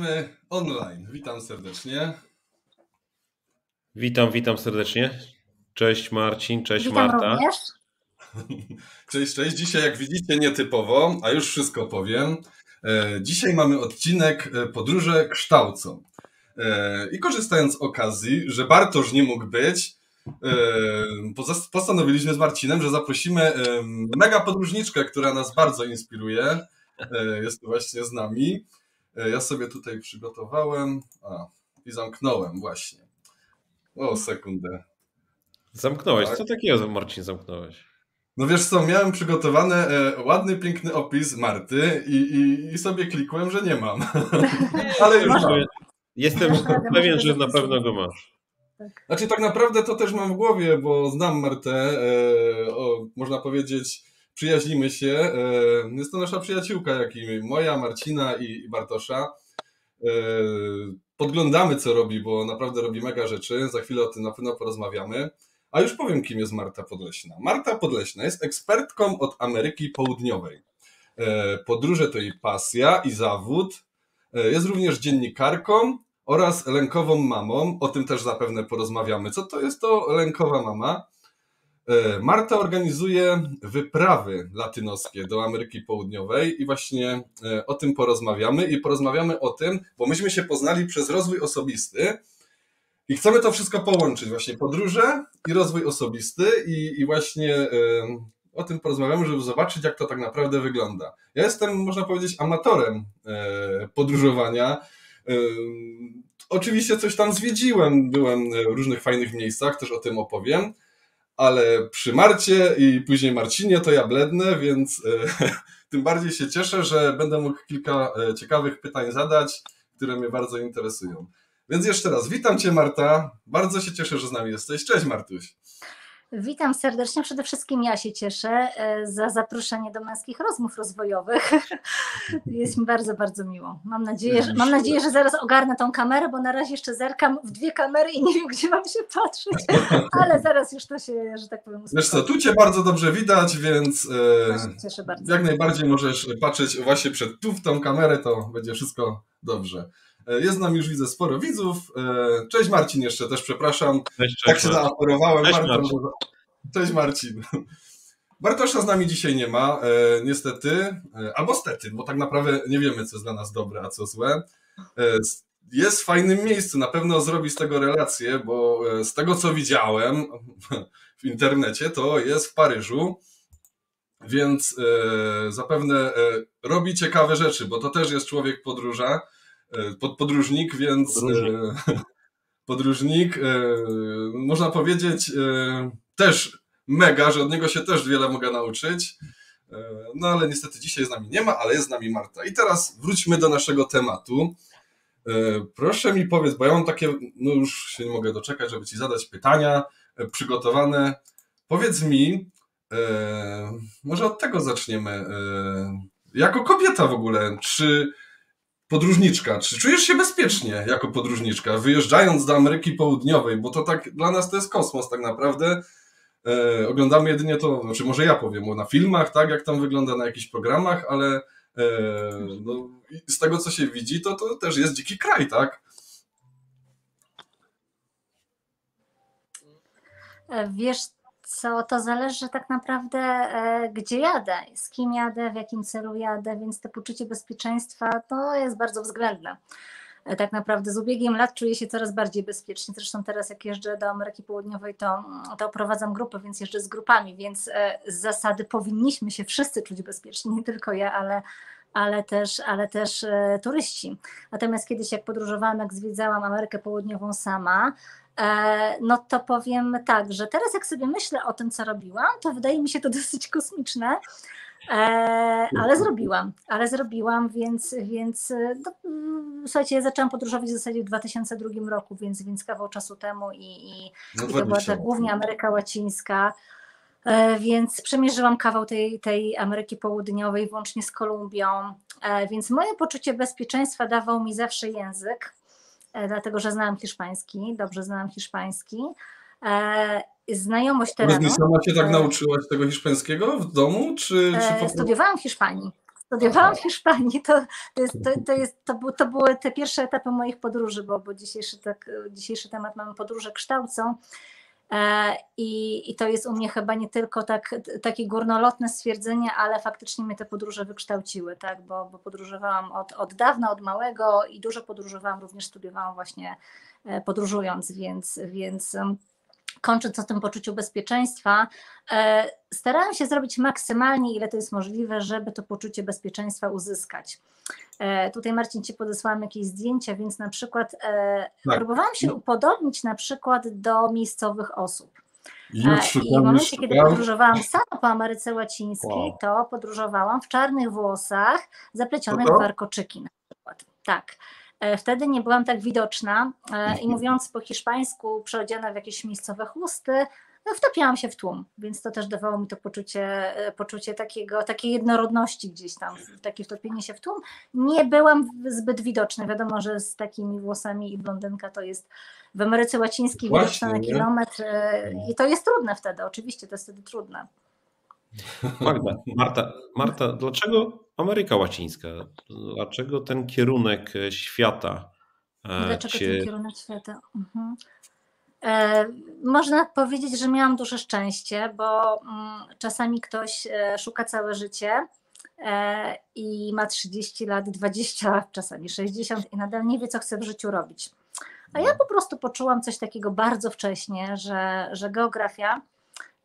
Jesteśmy online. Witam serdecznie. Witam, witam serdecznie. Cześć Marcin, cześć Witam Marta. również. Cześć, cześć. Dzisiaj, jak widzicie, nietypowo, a już wszystko powiem. E, Dzisiaj mamy odcinek e, Podróże kształcą. E, I korzystając z okazji, że Bartosz nie mógł być, postanowiliśmy z Marcinem, że zaprosimy mega podróżniczkę, która nas bardzo inspiruje. Jest tu właśnie z nami. E, Ja sobie tutaj przygotowałem. A, i zamknąłem właśnie. O, sekundę. Zamknąłeś. Tak. Co takiego Marcin zamknąłeś? No wiesz co, miałem przygotowany e, ładny, piękny opis Marty i, i, i sobie klikłem, że nie mam. Ale już mam. Jestem pewien, że na pewno go masz. Znaczy tak naprawdę to też mam w głowie, bo znam Martę, e, o, można powiedzieć, przyjaźnimy się. E, jest to nasza przyjaciółka, jak i moja, Marcina i, Bartosza. E, podglądamy, co robi, bo naprawdę robi mega rzeczy. Za chwilę o tym na pewno porozmawiamy. A już powiem, kim jest Marta Podleśna. Marta Podleśna jest ekspertką od Ameryki Południowej. E, Podróże to jej pasja i zawód. Jest również dziennikarką oraz lękową mamą. O tym też zapewne porozmawiamy. Co to jest to lękowa mama? E, Marta organizuje wyprawy latynoskie do Ameryki Południowej i właśnie e, o tym porozmawiamy i porozmawiamy o tym, bo myśmy się poznali przez rozwój osobisty i chcemy to wszystko połączyć, właśnie podróże i rozwój osobisty i, i właśnie e, o tym porozmawiamy, żeby zobaczyć, jak to tak naprawdę wygląda. Ja jestem, można powiedzieć, amatorem podróżowania. Oczywiście coś tam zwiedziłem, byłem w różnych fajnych miejscach, też o tym opowiem, ale przy Marcie i później Marcinie to ja blednę, więc e, tym bardziej się cieszę, że będę mógł kilka e, ciekawych pytań zadać, które mnie bardzo interesują. Więc jeszcze raz, witam Cię Marta, bardzo się cieszę, że z nami jesteś. Cześć Martuś. Witam serdecznie. Przede wszystkim ja się cieszę e, za zaproszenie do męskich rozmów rozwojowych. Jest mi bardzo, bardzo miło. Mam nadzieję, że, mam nadzieję, że zaraz ogarnę tą kamerę, bo na razie jeszcze zerkam w dwie kamery i nie wiem, gdzie mam się patrzeć, ale zaraz już to się, że tak powiem, Wiesz co, uspokoi. tu Cię bardzo dobrze widać, więc e, jak najbardziej możesz patrzeć właśnie przed tu w tą kamerę, to będzie wszystko dobrze. E, Jest nam już widzę sporo widzów. E, Cześć Marcin jeszcze też, przepraszam. Cześć, Tak cześć. się Marcin. zaaferowałem. Cześć, Marta, Marcin. Cześć Marcin. Bartosza z nami dzisiaj nie ma, e, niestety, albo stety, bo tak naprawdę nie wiemy, co jest dla nas dobre, a co złe. Jest w fajnym miejscu, na pewno zrobi z tego relację, bo z tego, co widziałem w internecie, to jest w Paryżu, więc e, zapewne e, robi ciekawe rzeczy, bo to też jest człowiek podróża, pod, podróżnik, więc Podróżnik. e, podróżnik, e, można powiedzieć, e, też mega, że od niego się też wiele mogę nauczyć. E, No ale niestety dzisiaj z nami nie ma, ale jest z nami Marta. I teraz wróćmy do naszego tematu. E, Proszę mi powiedz, bo ja mam takie, no już się nie mogę doczekać, żeby ci zadać pytania e, przygotowane. Powiedz mi, e, może od tego zaczniemy. E, Jako kobieta w ogóle, czy podróżniczka, czy czujesz się bezpiecznie jako podróżniczka, wyjeżdżając do Ameryki Południowej, bo to tak dla nas to jest kosmos tak naprawdę. E, oglądamy jedynie to, znaczy może ja powiem, na filmach, tak, jak tam wygląda na jakichś programach, ale e, no, z tego co się widzi, to to też jest dziki kraj, tak? E, Wiesz co, to zależy tak naprawdę, e, gdzie jadę, z kim jadę, w jakim celu jadę, więc to poczucie bezpieczeństwa to jest bardzo względne. E, Tak naprawdę z ubiegiem lat czuję się coraz bardziej bezpiecznie. Zresztą teraz jak jeżdżę do Ameryki Południowej, to, to prowadzam grupę, więc jeżdżę z grupami, więc e, z zasady powinniśmy się wszyscy czuć bezpiecznie, nie tylko ja, ale, ale też, ale też turyści. Natomiast kiedyś jak podróżowałam, jak zwiedzałam Amerykę Południową sama, no to powiem tak, że teraz jak sobie myślę o tym, co robiłam, to wydaje mi się to dosyć kosmiczne, e, ale zrobiłam, ale zrobiłam, więc, więc e, no, mm, słuchajcie, ja zaczęłam podróżować w zasadzie w 2002 roku, więc, więc kawał czasu temu i, i, No i to była 20 tak głównie Ameryka Łacińska. E, Więc przemierzyłam kawał tej, tej Ameryki Południowej, włącznie z Kolumbią. E, Więc moje poczucie bezpieczeństwa dawał mi zawsze język, e, dlatego że znałam hiszpański, dobrze znałam hiszpański. E, Znajomość terenu. sama się tak E, nauczyłaś tego hiszpańskiego w domu, czy, czy po E. Studiowałam w Hiszpanii. studiowałam w Hiszpanii, to, to, jest, to, to, jest, to, to były te pierwsze etapy moich podróży, bo, bo dzisiejszy, tak, dzisiejszy temat mamy podróże kształcą. E, I, I to jest u mnie chyba nie tylko tak, takie górnolotne stwierdzenie, ale faktycznie mnie te podróże wykształciły, tak? bo, bo podróżowałam od, od dawna, od małego i dużo podróżowałam, również studiowałam właśnie e, podróżując, więc, więc kończąc o tym poczuciu bezpieczeństwa, e, starałam się zrobić maksymalnie, ile to jest możliwe, żeby to poczucie bezpieczeństwa uzyskać. E, tutaj Marcin Ci podesłałam jakieś zdjęcia, więc na przykład e, tak. próbowałam się no. upodobnić na przykład do miejscowych osób. Już I w momencie, kiedy podróżowałam sama po Ameryce Łacińskiej, wow. to podróżowałam w czarnych włosach zaplecionych w warkoczyki na przykład. Tak. E, wtedy nie byłam tak widoczna e, i mhm. mówiąc po hiszpańsku, przeodziana w jakieś miejscowe chusty, no, wtopiłam się w tłum, więc to też dawało mi to poczucie, e, poczucie takiego, takiej jednorodności gdzieś tam, takie wtopienie się w tłum. Nie byłam zbyt widoczna. Wiadomo, że z takimi włosami i blondynka to jest w Ameryce Łacińskiej widoczna na kilometr i to jest trudne wtedy, oczywiście to jest wtedy trudne. Magda, Marta, Marta, dlaczego Ameryka Łacińska? Dlaczego ten kierunek świata? E, dlaczego cię... ten kierunek świata? Mhm. E, można powiedzieć, że miałam duże szczęście, bo mm, czasami ktoś e, szuka całe życie e, i ma 30 lat, 20, czasami 60 i nadal nie wie, co chce w życiu robić. A ja po prostu poczułam coś takiego bardzo wcześnie, że, że geografia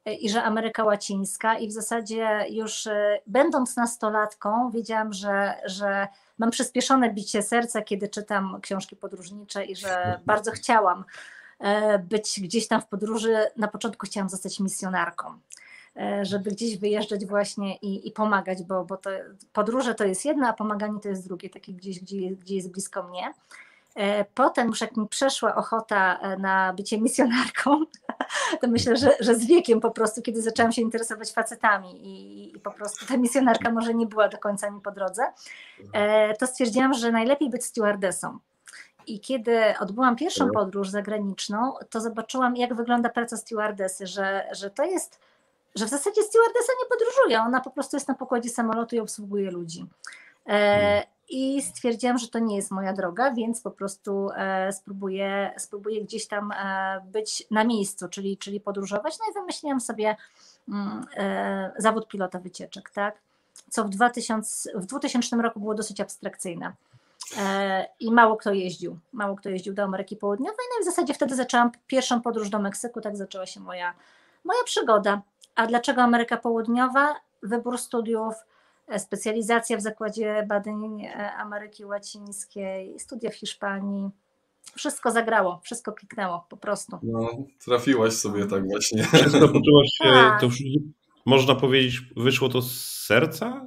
i że Ameryka Łacińska i w zasadzie już będąc nastolatką wiedziałam, że, że mam przyspieszone bicie serca, kiedy czytam książki podróżnicze i że bardzo chciałam być gdzieś tam w podróży. Na początku chciałam zostać misjonarką e, żeby gdzieś wyjeżdżać właśnie i, i pomagać, bo, bo to, podróże to jest jedno, a pomaganie to jest drugie, takie gdzieś, gdzie, gdzie jest blisko mnie. E, potem już jak mi przeszła ochota e, na bycie misjonarką, to myślę, że, że z wiekiem po prostu, kiedy zaczęłam się interesować facetami i, i po prostu ta misjonarka może nie była do końca mi po drodze, e, to stwierdziłam, że najlepiej być stewardessą. I kiedy odbyłam pierwszą podróż zagraniczną, to zobaczyłam, jak wygląda praca stewardessy, że, że to jest, że w zasadzie stewardessa nie podróżuje, ona po prostu jest na pokładzie samolotu i obsługuje ludzi. Hmm i stwierdziłam, że to nie jest moja droga, więc po prostu e, spróbuję, spróbuję gdzieś tam e, być na miejscu, czyli, czyli podróżować. No i wymyśliłam sobie mm, e, zawód pilota wycieczek, tak? Co w 2000, w 2000 roku było dosyć abstrakcyjne. I mało kto jeździł, mało kto jeździł do Ameryki Południowej, no i w zasadzie wtedy zaczęłam pierwszą podróż do Meksyku, tak zaczęła się moja, moja przygoda. A dlaczego Ameryka Południowa? Wybór studiów, specjalizacja w Zakładzie Badań e, Ameryki Łacińskiej, studia w Hiszpanii. Wszystko zagrało, wszystko kliknęło po prostu. No, trafiłaś sobie tak właśnie. Wszystko poczułaś się, tak. to można powiedzieć, wyszło to z serca?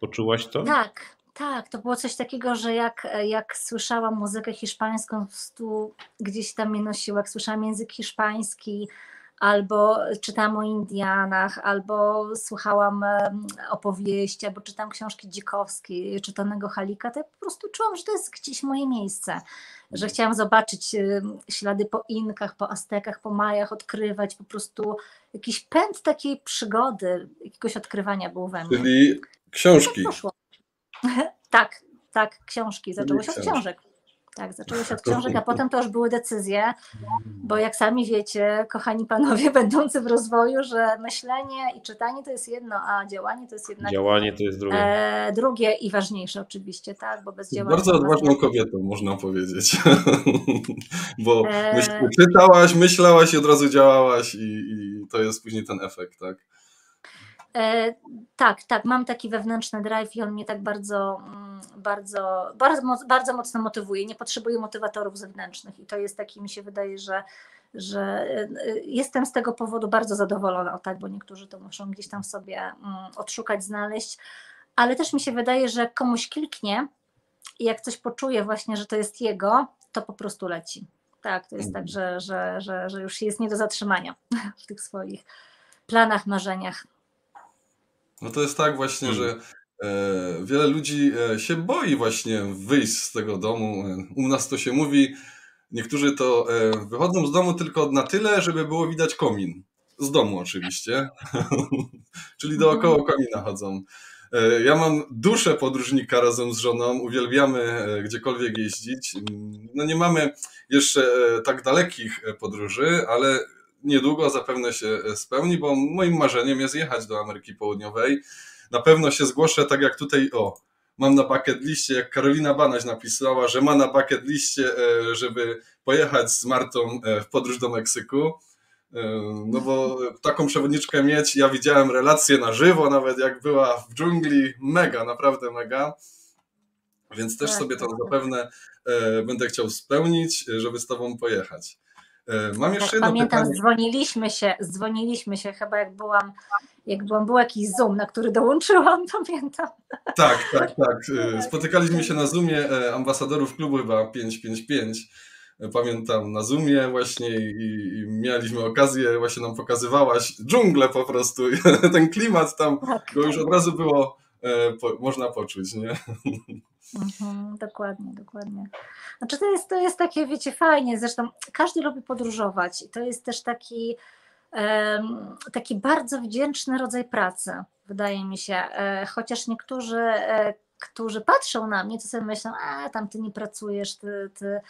Poczułaś to? Tak, tak, to było coś takiego, że jak, jak słyszałam muzykę hiszpańską, tu gdzieś tam mnie nosiło, jak słyszałam język hiszpański, albo czytam o Indianach, albo słuchałam opowieści, albo czytam książki dzikowskie, czytanego Halika, to ja po prostu czułam, że to jest gdzieś moje miejsce, że chciałam zobaczyć ślady po Inkach, po Aztekach, po Majach, odkrywać po prostu jakiś pęd takiej przygody, jakiegoś odkrywania był we mnie. Czyli książki. Tak, tak, książki. Zaczęło się od książek. Tak, zaczęło się od książek, a potem to już były decyzje, bo jak sami wiecie, kochani panowie będący w rozwoju, że myślenie i czytanie to jest jedno, a działanie to jest jednak działanie to jest drugie. E, drugie i ważniejsze oczywiście, tak, bo bez działania... Bardzo odważną kobietą, można powiedzieć, bo e... myśl, czytałaś, myślałaś i od razu działałaś i, i to jest później ten efekt, tak? E, tak, tak, mam taki wewnętrzny drive i on mnie tak bardzo, mm, bardzo, bardzo, bardzo mocno motywuje. Nie potrzebuję motywatorów zewnętrznych i to jest taki, mi się wydaje, że, że e, jestem z tego powodu bardzo zadowolona, o tak, bo niektórzy to muszą gdzieś tam sobie mm, odszukać, znaleźć, ale też mi się wydaje, że komuś kliknie i jak coś poczuje właśnie, że to jest jego, to po prostu leci. Tak, to jest tak, że, że, że, że już jest nie do zatrzymania w tych swoich planach, marzeniach. No to jest tak właśnie, hmm. że e, wiele ludzi e, się boi właśnie wyjść z tego domu. E, u nas to się mówi, niektórzy to wychodzą z domu tylko na tyle, żeby było widać komin. Z domu oczywiście, czyli dookoła mhm. komina chodzą. E, ja mam duszę podróżnika razem z żoną, uwielbiamy e, gdziekolwiek jeździć. Mm, no nie mamy jeszcze e, tak dalekich podróży, ale niedługo zapewne się spełni, bo moim marzeniem jest jechać do Ameryki Południowej. Na pewno się zgłoszę, tak jak tutaj, o, mam na bucket liście, jak Karolina Banaś napisała, że ma na bucket liście, żeby pojechać z Martą w podróż do Meksyku. No bo taką przewodniczkę mieć, ja widziałem relacje na żywo, nawet jak była w dżungli, mega, naprawdę mega. Więc też tak, sobie to tak, tak. zapewne e, będę chciał spełnić, żeby z tobą pojechać. E, mam jeszcze tak, jedno pamiętam, pytanie. dzwoniliśmy się, dzwoniliśmy się chyba jak byłam, jak byłam, był jakiś Zoom, na który dołączyłam, pamiętam. Tak, tak, tak. E, spotykaliśmy się na Zoomie ambasadorów klubu chyba 555 pamiętam na Zoomie właśnie i, i mieliśmy okazję, właśnie nam pokazywałaś dżunglę po prostu, ten klimat tam, tak, go już od razu było e, można poczuć, nie? Mhm, dokładnie, dokładnie. Znaczy to jest, to jest takie, wiecie, fajnie, zresztą każdy lubi podróżować i to jest też taki, um, taki bardzo wdzięczny rodzaj pracy, wydaje mi się, e, chociaż niektórzy e, którzy patrzą na mnie, to sobie myślą, a tam ty nie pracujesz, ty, ty,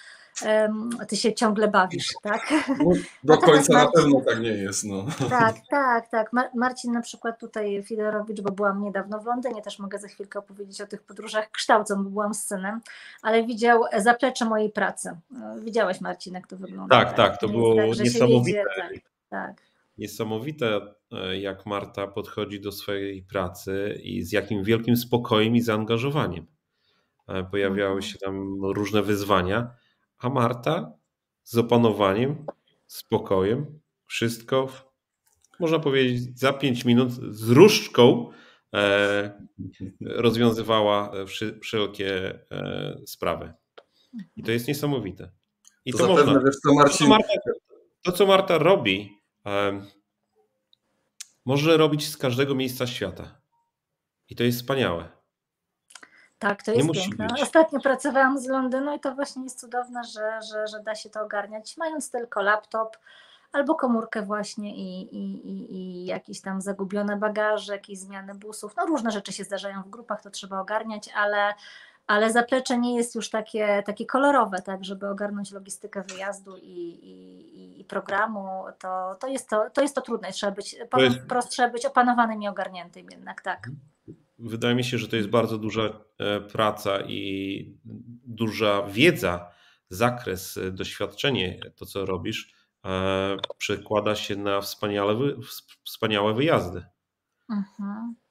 ty się ciągle bawisz, tak? No, do końca Marcin, na pewno tak nie jest. No. Tak, tak, tak. Mar Marcin na przykład tutaj Fidorowicz, bo byłam niedawno w Londynie, też mogę za chwilkę opowiedzieć o tych podróżach kształcą, bo byłam z synem, ale widział zaplecze mojej pracy. Widziałeś Marcin, jak to wygląda. Tak, tak, to było tak, niesamowite. tak, tak niesamowite, e, jak Marta podchodzi do swojej pracy i z jakim wielkim spokojem i zaangażowaniem. E, pojawiały mhm. się tam różne wyzwania, a Marta z opanowaniem, spokojem, wszystko, można powiedzieć, za pięć minut z różdżką e, rozwiązywała wszelkie sprawy. I to jest niesamowite. I to, to można. Wiesz, to, Marcin... to, co Marta, to, co Marta robi, może robić z każdego miejsca świata. I to jest wspaniałe. Tak, to jest piękne. Być. Ostatnio pracowałam z Londynu i to właśnie jest cudowne, że, że, że da się to ogarniać, mając tylko laptop albo komórkę właśnie i, i, i, i jakieś tam zagubione bagaże, jakieś zmiany busów. No różne rzeczy się zdarzają w grupach, to trzeba ogarniać, ale ale zaplecze nie jest już takie, takie kolorowe, tak, żeby ogarnąć logistykę wyjazdu i, i, i programu, to, to, jest to, to jest to trudne, trzeba być, jest... prost, trzeba być opanowanym i ogarniętym jednak, tak. Wydaje mi się, że to jest bardzo duża e, praca i duża wiedza, zakres, e, doświadczenie, to co robisz, e, przekłada się na wspaniałe, wspaniałe wyjazdy. Mhm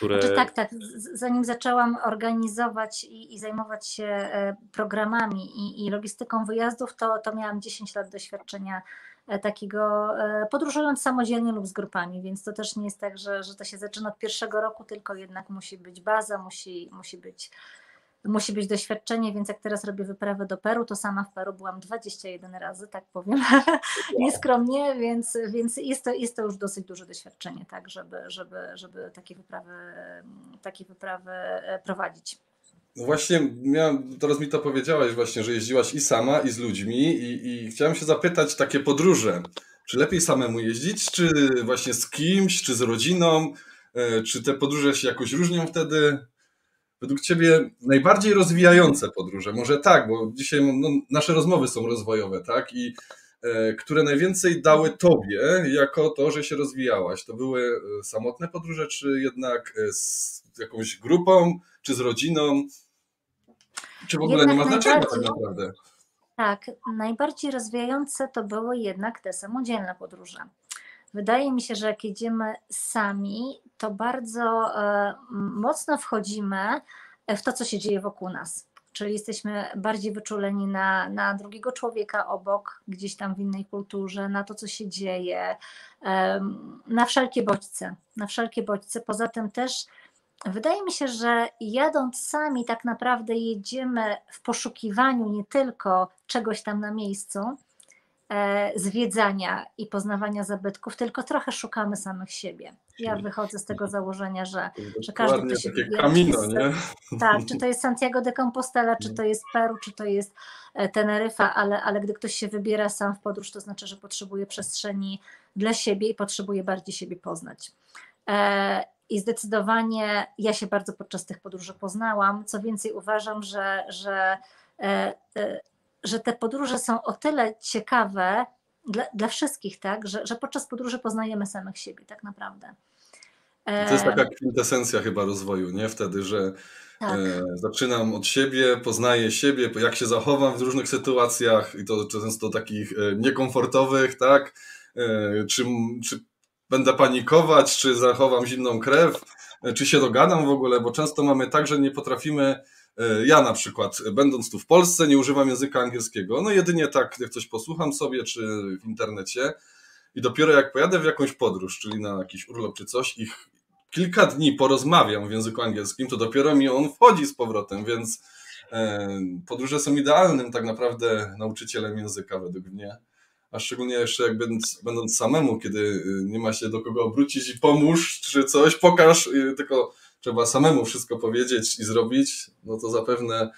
które. Znaczy, tak, tak. Zanim zaczęłam organizować i, i zajmować się e, programami i, i, logistyką wyjazdów, to, to miałam 10 lat doświadczenia e, takiego e, podróżując samodzielnie lub z grupami, więc to też nie jest tak, że, że to się zaczyna od pierwszego roku, tylko jednak musi być baza, musi, musi być musi być doświadczenie, więc jak teraz robię wyprawę do Peru, to sama w Peru byłam 21 razy, tak powiem, nieskromnie, więc, więc jest, to, jest to już dosyć duże doświadczenie, tak, żeby, żeby, żeby takie wyprawy, takie wyprawy e, prowadzić. No właśnie, miałem, teraz mi to powiedziałaś właśnie, że jeździłaś i sama, i z ludźmi i, i chciałem się zapytać, takie podróże, czy lepiej samemu jeździć, czy właśnie z kimś, czy z rodziną, e, czy te podróże się jakoś różnią wtedy? Według Ciebie najbardziej rozwijające podróże? Może tak, bo dzisiaj no, nasze rozmowy są rozwojowe, tak? I e, które najwięcej dały Tobie jako to, że się rozwijałaś? To były e, samotne podróże, czy jednak e, z jakąś grupą, czy z rodziną? Czy w ogóle jednak nie ma znaczenia tak naprawdę? Tak, najbardziej rozwijające to były jednak te samodzielne podróże. Wydaje mi się, że jak jedziemy sami, to bardzo e, mocno wchodzimy w to, co się dzieje wokół nas. Czyli jesteśmy bardziej wyczuleni na, na drugiego człowieka obok, gdzieś tam w innej kulturze, na to, co się dzieje, na wszelkie bodźce. Na wszelkie bodźce. Poza tym też wydaje mi się, że jadąc sami, tak naprawdę jedziemy w poszukiwaniu nie tylko czegoś tam na miejscu, zwiedzania i poznawania zabytków, tylko trochę szukamy samych siebie. Ja wychodzę z tego założenia, że, że każdy to się wybiera. Kamino, nie? Tak, czy to jest Santiago de Compostela, czy to jest Peru, czy to jest e, Teneryfa, ale, ale gdy ktoś się wybiera sam w podróż, to znaczy, że potrzebuje przestrzeni dla siebie i potrzebuje bardziej siebie poznać. E, i zdecydowanie ja się bardzo podczas tych podróży poznałam. Co więcej, uważam, że, że, e, e, że te podróże są o tyle ciekawe dla, dla wszystkich, tak, że, że podczas podróży poznajemy samych siebie, tak naprawdę. To jest taka kwintesencja chyba rozwoju, nie? Wtedy, że tak. e, zaczynam od siebie, poznaję siebie, jak się zachowam w różnych sytuacjach i to często takich e, niekomfortowych, tak? E, czy, czy będę panikować, czy zachowam zimną krew, e, czy się dogadam w ogóle, bo często mamy tak, że nie potrafimy. E, ja na przykład, będąc tu w Polsce, nie używam języka angielskiego. No jedynie tak, jak coś posłucham sobie, czy w internecie. I dopiero jak pojadę w jakąś podróż, czyli na jakiś urlop czy coś, ich kilka dni porozmawiam w języku angielskim, to dopiero mi on wchodzi z powrotem, więc podróże są idealnym tak naprawdę nauczycielem języka według mnie a szczególnie jeszcze jak będąc, będąc samemu, kiedy y, nie ma się do kogo obrócić i pomóż, czy coś, pokaż, y, tylko trzeba samemu wszystko powiedzieć i zrobić, no to zapewne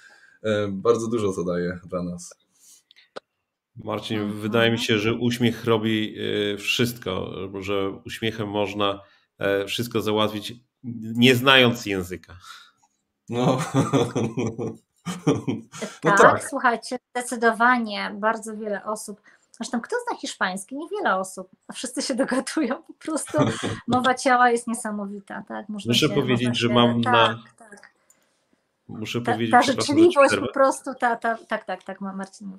e, bardzo dużo to daje dla nas. Marcin, wydaje mi się, że uśmiech robi y, wszystko, że uśmiechem można e, wszystko załatwić, nie znając języka. No. no tak, tak, słuchajcie, zdecydowanie bardzo wiele osób Zresztą kto zna hiszpański? Niewiele osób, a wszyscy się dogadują. Po prostu mowa ciała jest niesamowita. Tak? Można Muszę się, powiedzieć, że się... mam tak, na... Tak. Muszę ta, powiedzieć, ta życzliwość po prostu, ta, ta, tak, tak, tak, Marcin.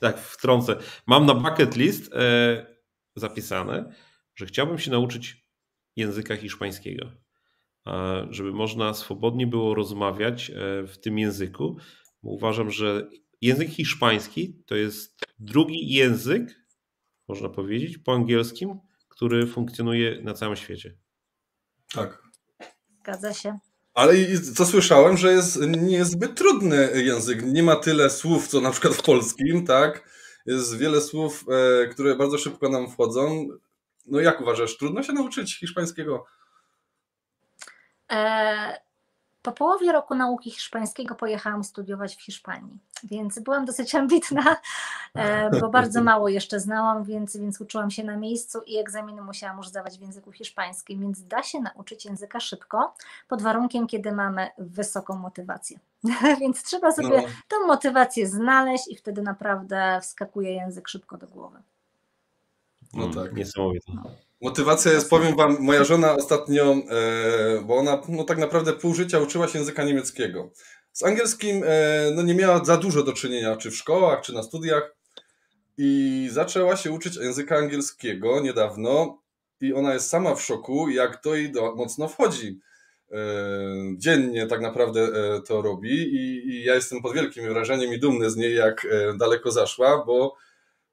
Tak, wtrącę. Mam na bucket list e, zapisane, że chciałbym się nauczyć języka hiszpańskiego, żeby można swobodnie było rozmawiać e, w tym języku, bo uważam, że język hiszpański to jest drugi język, można powiedzieć, po angielskim, który funkcjonuje na całym świecie. Tak. Zgadza się. Ale co słyszałem, że jest, nie jest zbyt trudny język. Nie ma tyle słów, co na przykład w polskim, tak? Jest wiele słów, e, które bardzo szybko nam wchodzą. No jak uważasz, trudno się nauczyć hiszpańskiego? E, po połowie roku nauki hiszpańskiego pojechałam studiować w Hiszpanii, więc byłam dosyć ambitna, e, bo bardzo mało jeszcze znałam, więc, więc uczyłam się na miejscu i egzaminy musiałam już zdawać w języku hiszpańskim, więc da się nauczyć języka szybko, pod warunkiem, kiedy mamy wysoką motywację. więc trzeba sobie no. tą motywację znaleźć i wtedy naprawdę wskakuje język szybko do głowy. No tak. Niesamowite. No. Motywacja jest, powiem wam, moja żona ostatnio, e, bo ona no, tak naprawdę pół życia uczyła się języka niemieckiego. Z angielskim e, no, nie miała za dużo do czynienia, czy w szkołach, czy na studiach. I zaczęła się uczyć języka angielskiego niedawno i ona jest sama w szoku, jak to jej do, mocno wchodzi. E, dziennie tak naprawdę to robi i, i ja jestem pod wielkim wrażeniem i dumny z niej, jak daleko zaszła, bo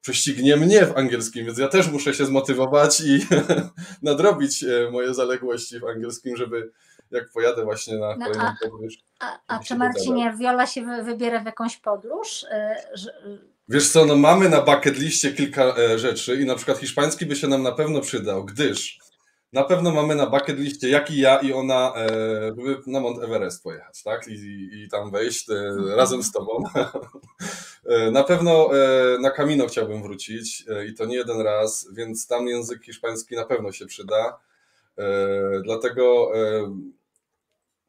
prześcignie mnie w angielskim, więc ja też muszę się zmotywować i nadrobić e, moje zaległości w angielskim, żeby jak pojadę właśnie na no, kolejną podróż. A, a czy Marcinie, Wiola się wybiera w jakąś podróż? E. Wiesz co, no mamy na bucket liście kilka e, rzeczy i na przykład hiszpański by się nam na pewno przydał, gdyż na pewno mamy na bucket liście, jak i ja i ona, żeby na Mount Everest pojechać, tak? I, i tam wejść razem z tobą. E, na pewno e, na Camino chciałbym wrócić e, i to nie jeden raz, więc tam język hiszpański na pewno się przyda. Dlatego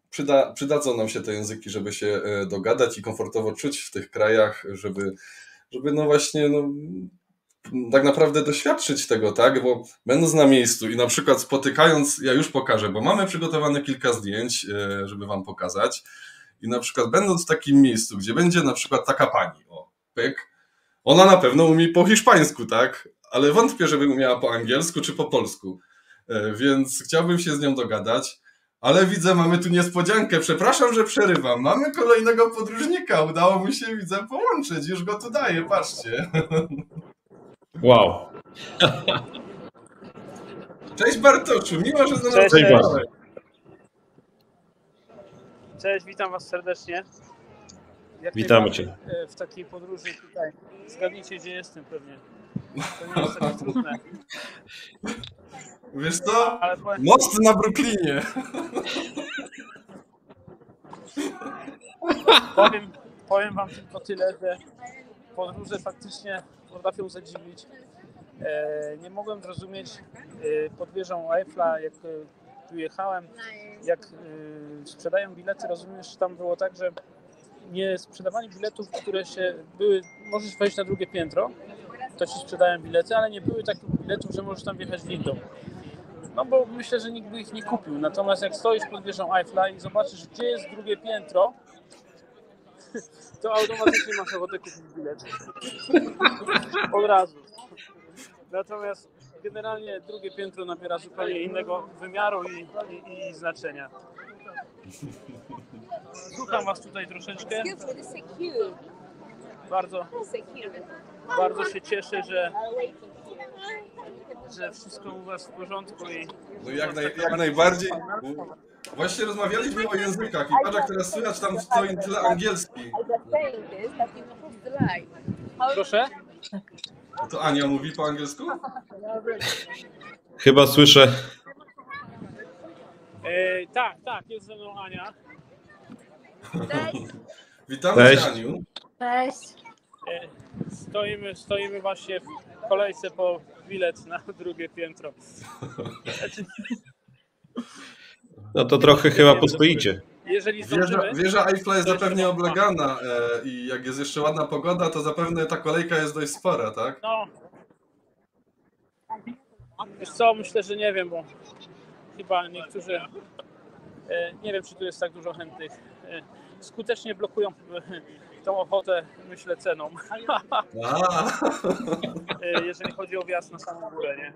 przyda, przydadzą nam się te języki, żeby się dogadać i komfortowo czuć w tych krajach, żeby, żeby no właśnie no, tak naprawdę doświadczyć tego, tak? Bo będąc na miejscu i na przykład spotykając, ja już pokażę, bo mamy przygotowane kilka zdjęć, żeby Wam pokazać. I na przykład będąc w takim miejscu, gdzie będzie na przykład taka pani, o, pyk, ona na pewno umie po hiszpańsku, tak? Ale wątpię, żeby umiała po angielsku czy po polsku. E, więc chciałbym się z nią dogadać. Ale widzę, mamy tu niespodziankę. Przepraszam, że przerywam. Mamy kolejnego podróżnika. Udało mi się, widzę, połączyć. Już go tu daję, patrzcie. Wow. Cześć Bartoszu, miło, że do nas Cześć, Cześć, witam Was serdecznie. Jak Witamy Cię. E, w takiej podróży tutaj. Zgadnijcie, gdzie jestem pewnie. To nie jest takie trudne. Wiesz co? Powiem... Most na Brooklynie. Powiem, powiem Wam tylko tyle, że podróże faktycznie potrafią zadziwić. E, nie mogłem zrozumieć e, pod wieżą Eiffla, jak tu jechałem, jak sprzedają bilety, rozumiesz, tam było tak, że nie sprzedawali biletów, które się były, możesz wejść na drugie piętro, to ci sprzedają bilety, ale nie były takich biletów, że możesz tam wjechać windą. No bo myślę, że nikt by ich nie kupił. Natomiast jak stoisz pod wieżą iFly i zobaczysz, gdzie jest drugie piętro, to automatycznie masz ochotę kupić bilet. Od razu. Natomiast generalnie drugie piętro nabiera zupełnie innego wymiaru i, i, i znaczenia. Słucham Was tutaj troszeczkę. Bardzo, bardzo się cieszę, że, że wszystko u Was w porządku i No jak, naj, jak najbardziej. Właśnie rozmawialiśmy o językach i patrz jak teraz słychać tam w twoim tle angielski. proszę. To Ania mówi po angielsku? Chyba słyszę. E, tak, tak, jest ze mną Ania. Witamy Cześć. Cię Aniu. Cześć. E, stoimy, stoimy właśnie w kolejce po bilet na drugie piętro. Znaczy, No to trochę chyba postoicie. jeżeli Wieża, wieża Eiffla jest zapewne oblegana e, i jak jest jeszcze ładna pogoda, to zapewne ta kolejka jest dość spora, tak? no. Wiesz co, myślę, że nie wiem, bo chyba niektórzy, e, nie wiem, czy tu jest tak dużo chętnych, e, skutecznie blokują e, tą ochotę, myślę, ceną, A, e, jeżeli chodzi o wjazd na samą górę, nie?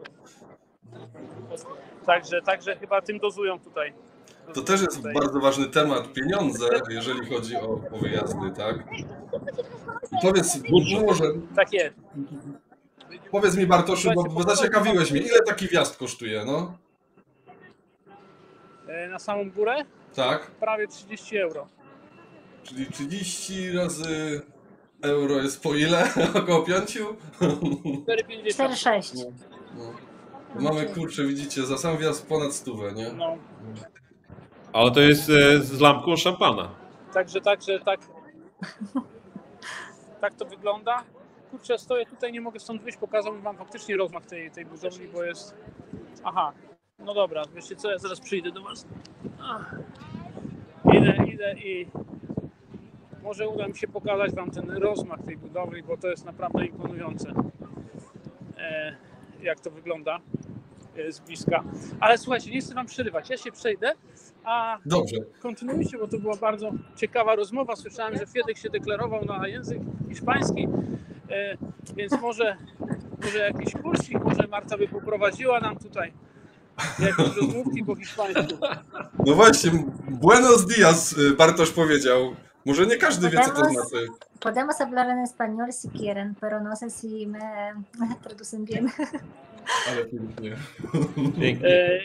Także, także chyba tym dozują tutaj. to też jest Tutaj. bardzo ważny temat, pieniądze, jeżeli chodzi o, o wyjazdy, tak? I powiedz, może, Tak jest. powiedz mi Bartoszu, bo, bo zaciekawiłeś mnie, ile taki wjazd kosztuje, no? E, Na samą górę Tak? prawie 30 euro. Czyli 30 razy euro jest po ile? Około 5? 4,50. 4-6. No. Mamy kurczę, widzicie, za sam wjazd ponad stówę, nie? No, Ale to jest e, z lampką szampana. także, także, tak. Tak to wygląda. Kurczę, stoję tutaj, nie mogę stąd wyjść, pokazałbym wam faktycznie rozmach tej, tej budowli, bo jest... Aha, no dobra, wiecie co, ja zaraz przyjdę do was. Ach. Idę, idę i może uda mi się pokazać wam ten rozmach tej budowli, bo to jest naprawdę imponujące. E, jak to wygląda e, z bliska. Ale słuchajcie, nie chcę wam przerywać, ja się przejdę, a Dobrze. kontynuujcie, bo to była bardzo ciekawa rozmowa. Słyszałem, że Fiedek się deklarował na język hiszpański, e, więc może, może jakiś kursik, może Marta by poprowadziła nam tutaj jakieś rozmówki po hiszpańsku. No właśnie, buenos dias, y, Bartosz powiedział. Może nie każdy wie, co to znaczy. Podemos hablar en español si quieren, pero no sé si me, traducen bien. Ale pięknie. E,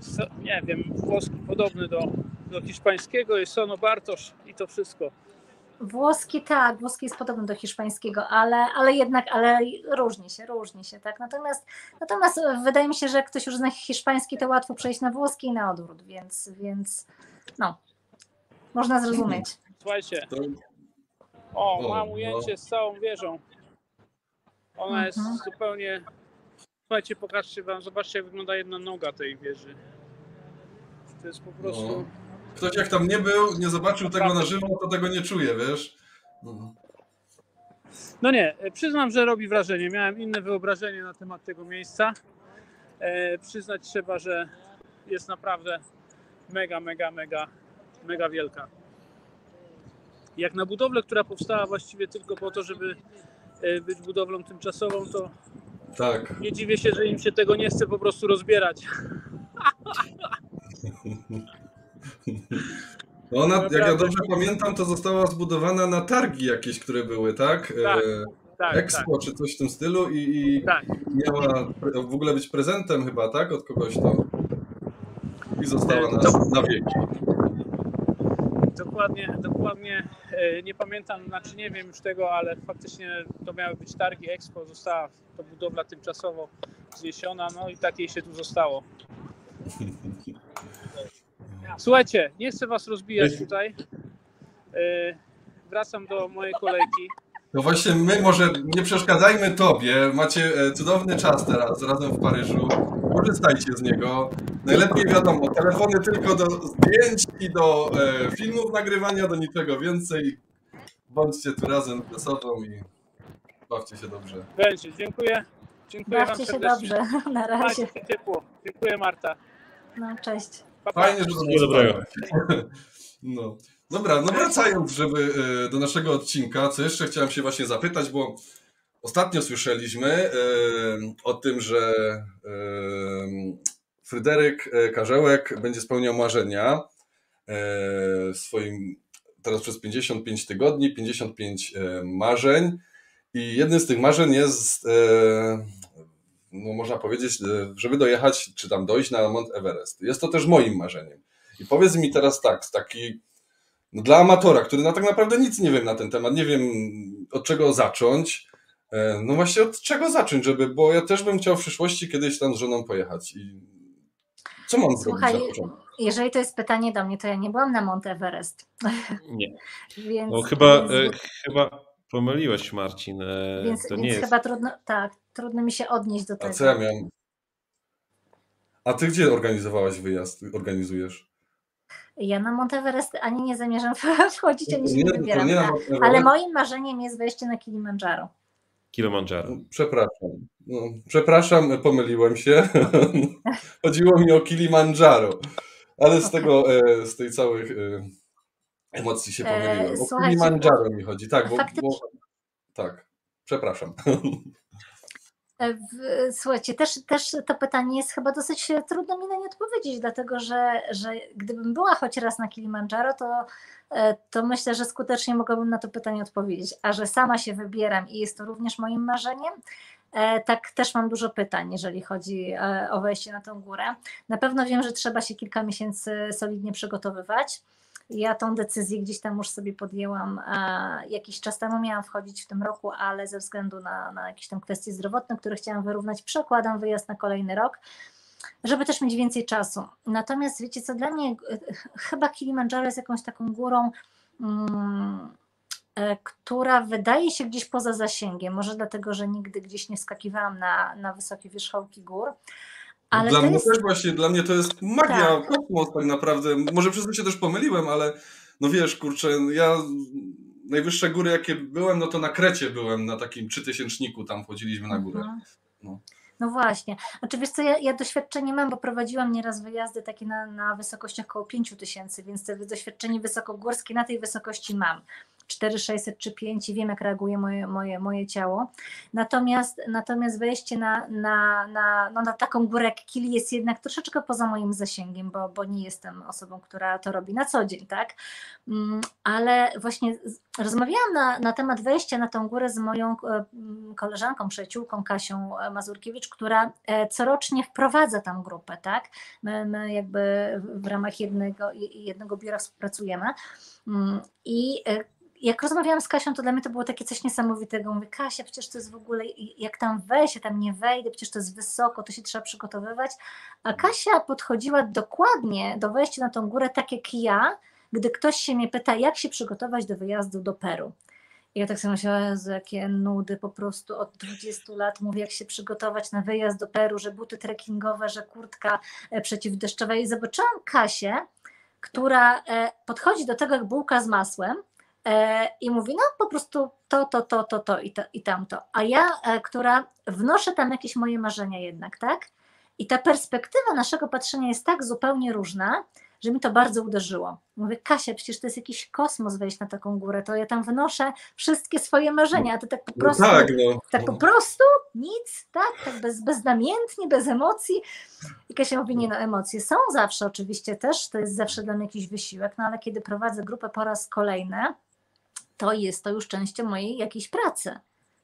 so, nie wiem, włoski podobny do, do hiszpańskiego jest Sono Bartosz i to wszystko. Włoski tak, włoski jest podobny do hiszpańskiego, ale, ale jednak, ale różni się, różni się, tak. Natomiast, natomiast wydaje mi się, że jak ktoś już zna hiszpański, to łatwo przejść na włoski i na odwrót, więc, więc no, można zrozumieć. Słuchajcie, o, mam no. ujęcie z całą wieżą. Ona jest Mhm. zupełnie. Słuchajcie, pokażcie wam, zobaczcie, jak wygląda jedna noga tej wieży. To jest po prostu. no. Ktoś jak tam nie był, nie zobaczył tego na żywo, to tego nie czuje, wiesz? No. No nie, przyznam, że robi wrażenie. Miałem inne wyobrażenie na temat tego miejsca. E, przyznać trzeba, że jest naprawdę mega, mega, mega, mega wielka. Jak na budowlę, która powstała właściwie tylko po to, żeby e, być budowlą tymczasową, to Tak. nie dziwię się, że im się tego nie chce po prostu rozbierać. No Ona, jak ja dobrze pamiętam, to została zbudowana na targi jakieś, które były, tak? Tak, E, Tak, Expo czy coś w tym stylu i, i tak, tak. miała w ogóle być prezentem chyba, tak? Od kogoś to. I została E, na, to- na wieki. Dokładnie, dokładnie e, nie pamiętam, znaczy nie wiem już tego, ale faktycznie to miały być targi Expo, została to budowla tymczasowo zniesiona, no i tak jej się tu zostało. Słuchajcie, nie chcę was rozbijać tutaj. E, Wracam do mojej kolejki. No właśnie my może nie przeszkadzajmy tobie. Macie e, cudowny czas teraz razem w Paryżu. Korzystajcie z niego. Najlepiej wiadomo, telefony tylko do zdjęć i do e, filmów nagrywania, do niczego więcej. Bądźcie tu razem ze sobą i bawcie się dobrze. Będzie, dziękuję. Dziękuję Bawcie się dobrze. Na razie. Macie ciepło. Dziękuję Marta. No, cześć. Pa, pa. Fajnie, że nas dobrego. No. Dobra, no wracając żeby, e, do naszego odcinka, co jeszcze chciałem się właśnie zapytać, bo ostatnio słyszeliśmy e, o tym, że e, Fryderyk Karzełek będzie spełniał marzenia swoim teraz przez 55 tygodni, 55 e, marzeń i jednym z tych marzeń jest, no można powiedzieć, żeby dojechać, czy tam dojść na Mount Everest. Jest to też moim marzeniem. I powiedz mi teraz tak, taki no dla amatora, który na tak naprawdę nic nie wiem na ten temat, nie wiem od czego zacząć. e, No właśnie od czego zacząć, żeby, bo ja też bym chciał w przyszłości kiedyś tam z żoną pojechać. I co mam Słuchaj, zrobić na początek? jeżeli to jest pytanie do mnie, to ja nie byłam na Mount Everest. Nie. Więc, No chyba, więc, e, chyba pomyliłeś Marcin. e, więc, to więc nie jest. chyba trudno, tak, trudno mi się odnieść do A tego. co ja miałem? A ty gdzie organizowałaś wyjazd? Organizujesz? Ja na Mount Everest ani nie zamierzam wchodzić, ani się nie to wybieram. nie na. Ale moim marzeniem jest wejście na Kilimandżaro. Kilimandżaro. Przepraszam. No, przepraszam, pomyliłem się. Chodziło mi o Kilimandżaro. Ale z tego, e, z tej całych e, emocji się E, pomyliłem. O Kilimandżaro mi chodzi, tak, bo, bo tak. Przepraszam. Słuchajcie, też, też to pytanie jest chyba dosyć trudno mi na nie odpowiedzieć, dlatego że, że gdybym była choć raz na Kilimandżaro, to, e, to myślę, że skutecznie mogłabym na to pytanie odpowiedzieć. A że sama się wybieram i jest to również moim marzeniem, e, tak też mam dużo pytań, jeżeli chodzi e, o wejście na tą górę. Na pewno wiem, że trzeba się kilka miesięcy solidnie przygotowywać. Ja tą decyzję gdzieś tam już sobie podjęłam e, jakiś czas temu, miałam wchodzić w tym roku, ale ze względu na, na jakieś tam kwestie zdrowotne, które chciałam wyrównać, przekładam wyjazd na kolejny rok, żeby też mieć więcej czasu. Natomiast wiecie co, dla mnie e, chyba Kilimandżaro jest jakąś taką górą, mm, e, która wydaje się gdzieś poza zasięgiem, może dlatego, że nigdy gdzieś nie skakiwałam na, na wysokie wierzchołki gór, ale dla mnie jest... też właśnie, dla mnie to jest magia, Tak. kosmos tak naprawdę. Może przez to się też pomyliłem, ale no wiesz, kurczę, ja najwyższe góry jakie byłem, no to na Krecie byłem, na takim trzytysięczniku, tam wchodziliśmy na górę. Mhm. No. No właśnie. Znaczy wiesz co, ja, ja doświadczenie mam, bo prowadziłam nieraz wyjazdy takie na, na wysokościach około 5 tysięcy, więc te doświadczenie wysokogórskie na tej wysokości mam. 4600 czy 5 i wiem, jak reaguje moje, moje, moje ciało. Natomiast, natomiast wejście na, na, na, no na taką górę jak Kili jest jednak troszeczkę poza moim zasięgiem, bo, bo nie jestem osobą, która to robi na co dzień, tak? Mm, Ale właśnie rozmawiałam na, na temat wejścia na tą górę z moją e, mm, koleżanką, przyjaciółką Kasią e, Mazurkiewicz, która e, corocznie wprowadza tam grupę, tak? My, my jakby w- ramach jednego, jednego biura współpracujemy. Mm, I jak rozmawiałam z Kasią, to dla mnie to było takie coś niesamowitego. Mówię, Kasia, przecież to jest w ogóle, jak tam wejść, ja tam nie wejdę, przecież to jest wysoko, to się trzeba przygotowywać. A Kasia podchodziła dokładnie do wejścia na tą górę tak jak ja, gdy ktoś się mnie pyta, jak się przygotować do wyjazdu do Peru. I ja tak sobie myślałam, Jezu, jakie nudy, po prostu od 20 lat mówię, jak się przygotować na wyjazd do Peru, że buty trekkingowe, że kurtka e, przeciwdeszczowa. I zobaczyłam Kasię, która e, podchodzi do tego jak bułka z masłem i mówi, no po prostu to, to, to, to, to i, to i tamto. A ja, e, która wnoszę tam jakieś moje marzenia jednak, tak? I ta perspektywa naszego patrzenia jest tak zupełnie różna, że mi to bardzo uderzyło. Mówię, Kasia, przecież to jest jakiś kosmos wejść na taką górę, to ja tam wnoszę wszystkie swoje marzenia, a ty tak po No prostu, tak, no. tak po prostu, nic, tak, tak bez, beznamiętnie, bez emocji. I Kasia mówi, nie no, emocje są zawsze oczywiście też, to jest zawsze dla mnie jakiś wysiłek, no ale kiedy prowadzę grupę po raz kolejny, to jest to już częścią mojej jakiejś pracy.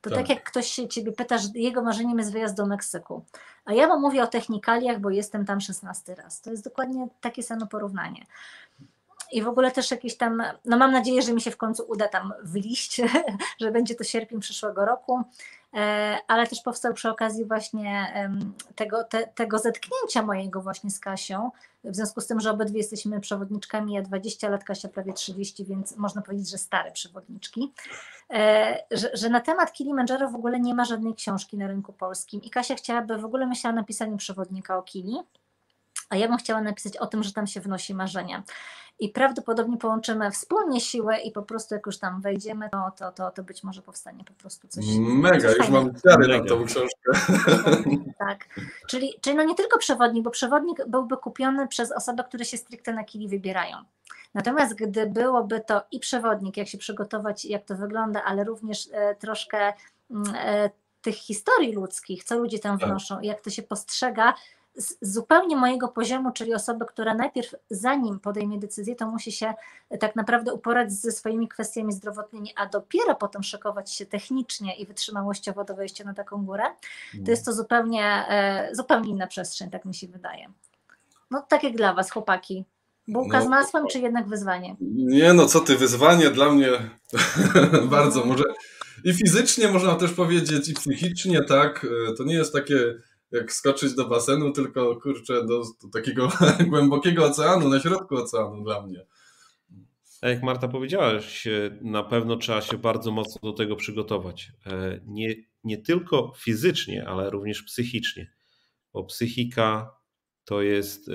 To tak. Tak. jak ktoś się ciebie pyta, że jego marzeniem jest wyjazd do Meksyku, a ja wam mówię o technikaliach, bo jestem tam 16 raz. To jest dokładnie takie samo porównanie. I w ogóle też jakieś tam, no mam nadzieję, że mi się w końcu uda tam wyliść, że będzie to sierpień przyszłego roku, e, ale też powstał przy okazji właśnie tego, te, tego zetknięcia mojego właśnie z Kasią, w związku z tym, że obydwie jesteśmy przewodniczkami, ja 20 lat, Kasia prawie 30, więc można powiedzieć, że stare przewodniczki, e, że, że na temat Kilimandżaro w ogóle nie ma żadnej książki na rynku polskim. I Kasia chciałaby, w ogóle myślała o napisaniu przewodnika o Kili, a ja bym chciała napisać o tym, że tam się wnosi marzenia. I prawdopodobnie połączymy wspólnie siłę i po prostu jak już tam wejdziemy, to, to, to, to być może powstanie po prostu coś. Mega, coś już mam wiarę na tą książkę. Tak, czyli, czyli no nie tylko przewodnik, bo przewodnik byłby kupiony przez osoby, które się stricte na kili wybierają. Natomiast gdy byłoby to i przewodnik, jak się przygotować, jak to wygląda, ale również e, troszkę mm, e, tych historii ludzkich, co ludzie tam tak. wnoszą, jak to się postrzega, z zupełnie mojego poziomu, czyli osoby, która najpierw zanim podejmie decyzję, to musi się tak naprawdę uporać ze swoimi kwestiami zdrowotnymi, a dopiero potem szykować się technicznie i wytrzymałościowo do wejścia na taką górę, to jest to zupełnie, e, zupełnie inna przestrzeń, tak mi się wydaje. No tak jak dla Was, chłopaki. Bułka no, z masłem, czy jednak wyzwanie? Nie no, co ty, wyzwanie dla mnie bardzo, może i fizycznie można też powiedzieć, i psychicznie, tak, e, to nie jest takie jak skoczyć do basenu, tylko kurczę, do, do takiego głębokiego oceanu, na środku oceanu dla mnie. A jak Marta powiedziałaś, na pewno trzeba się bardzo mocno do tego przygotować. E, nie, nie tylko fizycznie, ale również psychicznie, bo psychika to jest e,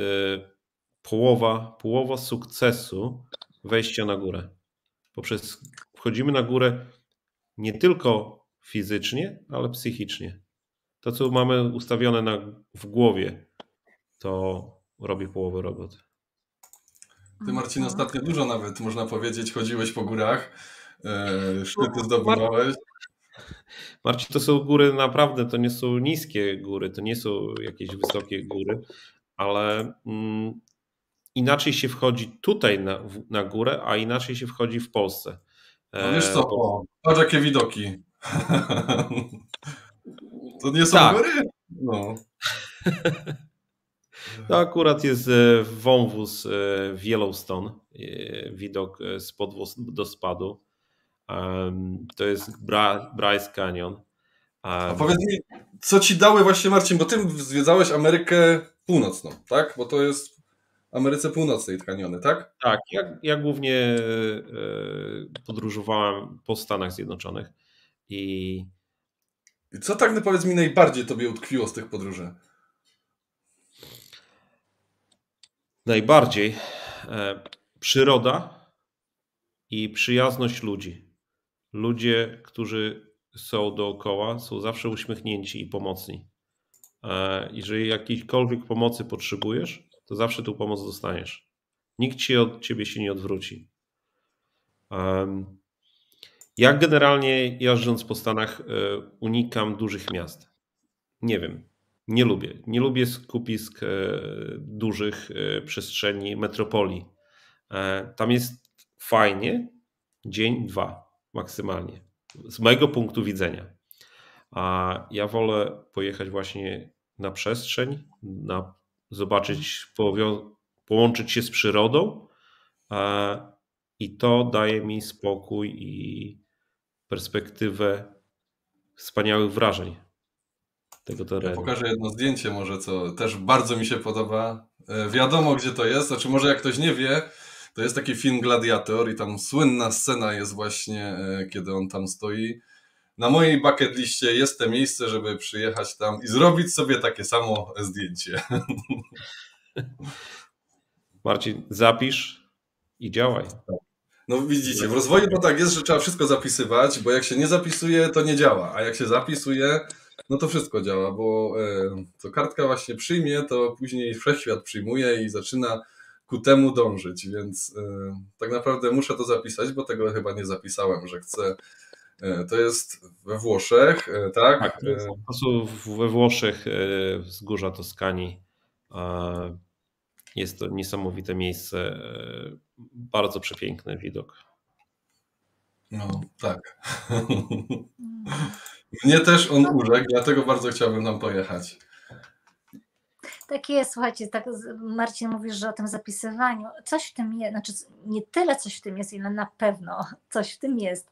połowa, połowa sukcesu wejścia na górę. Poprzez wchodzimy na górę nie tylko fizycznie, ale psychicznie to, co mamy ustawione na, w głowie, to robi połowę roboty. Ty, Marcin, ostatnio dużo nawet, można powiedzieć, chodziłeś po górach, e, szczyty zdobywałeś. Marcin, to są góry naprawdę, to nie są niskie góry, to nie są jakieś wysokie góry, ale mm, inaczej się wchodzi tutaj na, na górę, a inaczej się wchodzi w Polsce. No wiesz co, o, patrz jakie widoki. To nie są tak. góry? No. To akurat jest e, wąwóz e, w Yellowstone, e, widok z do spadu. To jest Bryce Canyon. A powiedz mi, co ci dały właśnie Marcin, bo ty zwiedzałeś Amerykę Północną, tak? Bo to jest w Ameryce Północnej kaniony, tak? Tak, ja, ja głównie podróżowałem po Stanach Zjednoczonych i i co tak powiedz mi najbardziej tobie utkwiło z tych podróży? Najbardziej e, przyroda i przyjazność ludzi. Ludzie, którzy są dookoła, są zawsze uśmiechnięci i pomocni. E, jeżeli jakiejkolwiek pomocy potrzebujesz, to zawsze tą pomoc dostaniesz. Nikt ci od ciebie się nie odwróci. Ja generalnie jeżdżąc po Stanach e, unikam dużych miast. Nie wiem, nie lubię. Nie lubię skupisk e, dużych e, przestrzeni, metropolii. Tam jest fajnie, dzień, dwa maksymalnie. Z mojego punktu widzenia. A ja wolę pojechać właśnie na przestrzeń, na zobaczyć, połączyć się z przyrodą i to daje mi spokój i perspektywę wspaniałych wrażeń tego terenu. Ja pokażę jedno zdjęcie może, co też bardzo mi się podoba. E, wiadomo, gdzie to jest, znaczy może jak ktoś nie wie, to jest taki film Gladiator i tam słynna scena jest właśnie, e, kiedy on tam stoi. Na mojej bucket liście jest to miejsce, żeby przyjechać tam i zrobić sobie takie samo zdjęcie. Marcin, zapisz i działaj. No widzicie, w rozwoju to tak jest, że trzeba wszystko zapisywać, bo jak się nie zapisuje, to nie działa, a jak się zapisuje, no to wszystko działa, bo e, to kartka właśnie przyjmie, to później wszechświat przyjmuje i zaczyna ku temu dążyć, więc e, tak naprawdę muszę to zapisać, bo tego chyba nie zapisałem, że chcę. E, to jest we Włoszech, tak? Tak, to są we Włoszech, wzgórza Toskanii. Jest to niesamowite miejsce, bardzo przepiękny widok. No, tak. Mnie też on uległ, dlatego bardzo chciałbym tam pojechać. Tak jest, słuchajcie, tak Marcin mówisz, że o tym zapisywaniu, coś w tym jest, znaczy nie tyle coś w tym jest, ile na pewno coś w tym jest,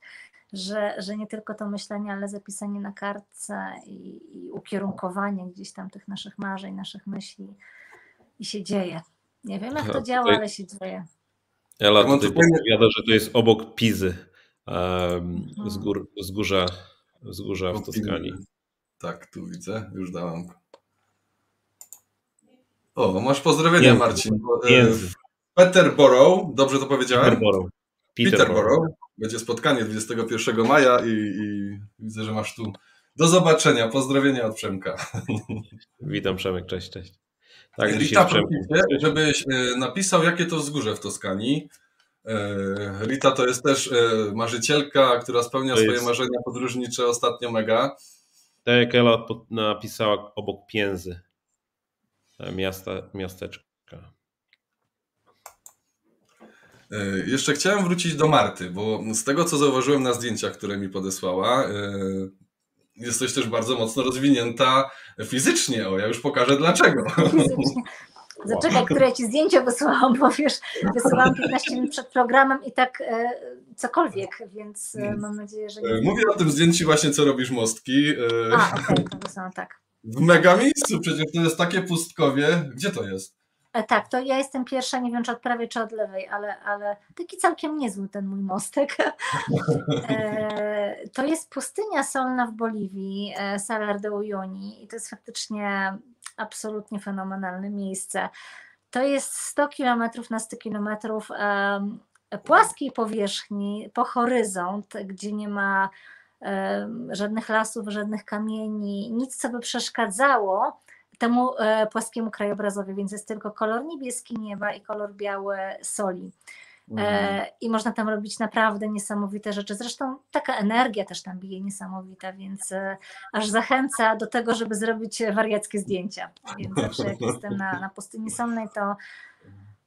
że, że nie tylko to myślenie, ale zapisanie na kartce i, i ukierunkowanie gdzieś tam tych naszych marzeń, naszych myśli i się dzieje. Nie wiem, jak to działa, ale się dzieje. Ela tutaj podpowiada, że to jest obok Pizy, um, z gór, wzgórza, wzgórza w Toskanii. Tak, tu widzę, już dałam. O, masz pozdrowienia, Marcin. E, Peterborough, dobrze to powiedziałem? Peterborough. Peterborough. Będzie spotkanie 21 maja i, i, widzę, że masz tu do zobaczenia. Pozdrowienia od Przemka. Witam Przemek, cześć, cześć. Tak, Rita prosicie, żebyś e, napisał, jakie to wzgórze w Toskanii. E, Rita to jest też marzycielka, która spełnia to swoje jest... marzenia podróżnicze ostatnio mega. Tak jak Ela napisała obok Pięzy, miasta, miasteczka. E, jeszcze chciałem wrócić do Marty, bo z tego co zauważyłem na zdjęciach, które mi podesłała, e, jesteś też bardzo mocno rozwinięta fizycznie. O, ja już pokażę dlaczego. Fizycznie. Zaczekaj, które ci zdjęcia wysłałam, bo wiesz, wysłałam 15 minut przed programem i tak e, cokolwiek, więc e, mam nadzieję, że... Nie... Mówię o tym zdjęciu właśnie, co robisz mostki. E, A, okej, okay, to wysłałam, tak. W mega miejscu, przecież to jest takie pustkowie. Gdzie to jest? E, tak, to ja jestem pierwsza, nie wiem czy od prawej, czy od lewej, ale, ale taki całkiem niezły ten mój mostek. E, to jest pustynia solna w Boliwii, e, Salar de Uyuni i to jest faktycznie absolutnie fenomenalne miejsce. To jest 100 km na 100 km płaskiej powierzchni po horyzont, gdzie nie ma żadnych lasów, żadnych kamieni, nic co by przeszkadzało temu e, płaskiemu krajobrazowi, więc jest tylko kolor niebieski nieba i kolor biały soli. E, mhm. I można tam robić naprawdę niesamowite rzeczy. Zresztą taka energia też tam bije niesamowita, więc e, aż zachęca do tego, żeby zrobić wariackie zdjęcia. Więc zawsze jak jestem na, na pustyni solnej, to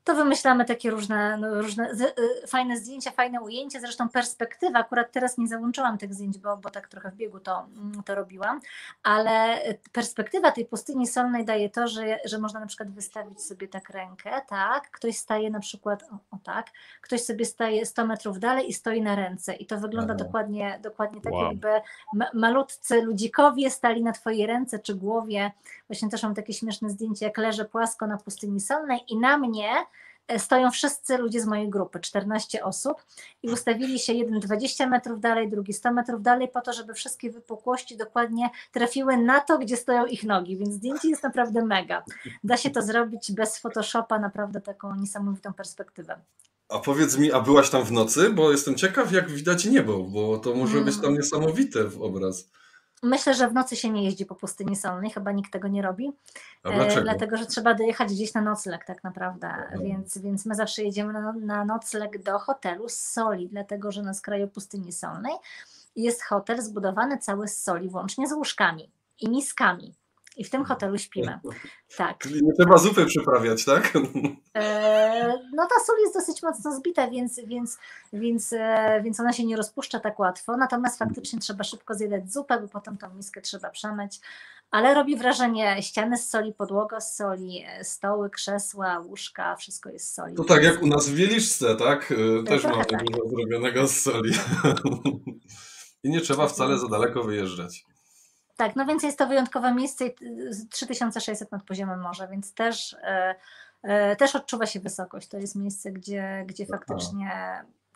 to wymyślamy takie różne, no, różne y, fajne zdjęcia, fajne ujęcia, zresztą perspektywa, akurat teraz nie załączyłam tych zdjęć, bo, bo tak trochę w biegu to, mm, to robiłam, ale perspektywa tej pustyni solnej daje to, że, że można na przykład wystawić sobie tak rękę, tak, ktoś staje na przykład, o, o tak, ktoś sobie staje 100 metrów dalej i stoi na ręce. I to wygląda dokładnie, dokładnie tak, wow. jakby malutcy ludzikowie stali na twojej ręce czy głowie, właśnie też mam takie śmieszne zdjęcie, jak leżę płasko na pustyni solnej i na mnie stoją wszyscy ludzie z mojej grupy, 14 osób i ustawili się jeden 20 metrów dalej, drugi 100 metrów dalej po to, żeby wszystkie wypukłości dokładnie trafiły na to, gdzie stoją ich nogi, więc zdjęcie jest naprawdę mega. Da się to zrobić bez Photoshopa, naprawdę taką niesamowitą perspektywę. A powiedz mi, a byłaś tam w nocy? Bo jestem ciekaw, jak widać niebo, bo to może być tam mm. niesamowite w obraz. Myślę, że w nocy się nie jeździ po pustyni solnej, chyba nikt tego nie robi. E, dlatego, że trzeba dojechać gdzieś na nocleg tak naprawdę, więc, więc my zawsze jedziemy na, na nocleg do hotelu z soli, dlatego że na skraju pustyni solnej jest hotel zbudowany cały z soli, włącznie z łóżkami i miskami. I w tym hotelu śpimy. Tak. Czyli nie trzeba zupy przyprawiać, tak? E, no ta sól jest dosyć mocno zbita, więc, więc, więc, e, więc ona się nie rozpuszcza tak łatwo. Natomiast faktycznie trzeba szybko zjadać zupę, bo potem tą miskę trzeba przemyć. Ale robi wrażenie ściany z soli, podłoga z soli, e, stoły, krzesła, łóżka, wszystko jest z soli. To tak jak u nas w Wieliczce, tak? Też mamy tak. dużo zrobionego z soli. I nie trzeba wcale za daleko wyjeżdżać. Tak, no więc jest to wyjątkowe miejsce 3600 nad poziomem morza, więc też, e, e, też odczuwa się wysokość. To jest miejsce, gdzie, gdzie faktycznie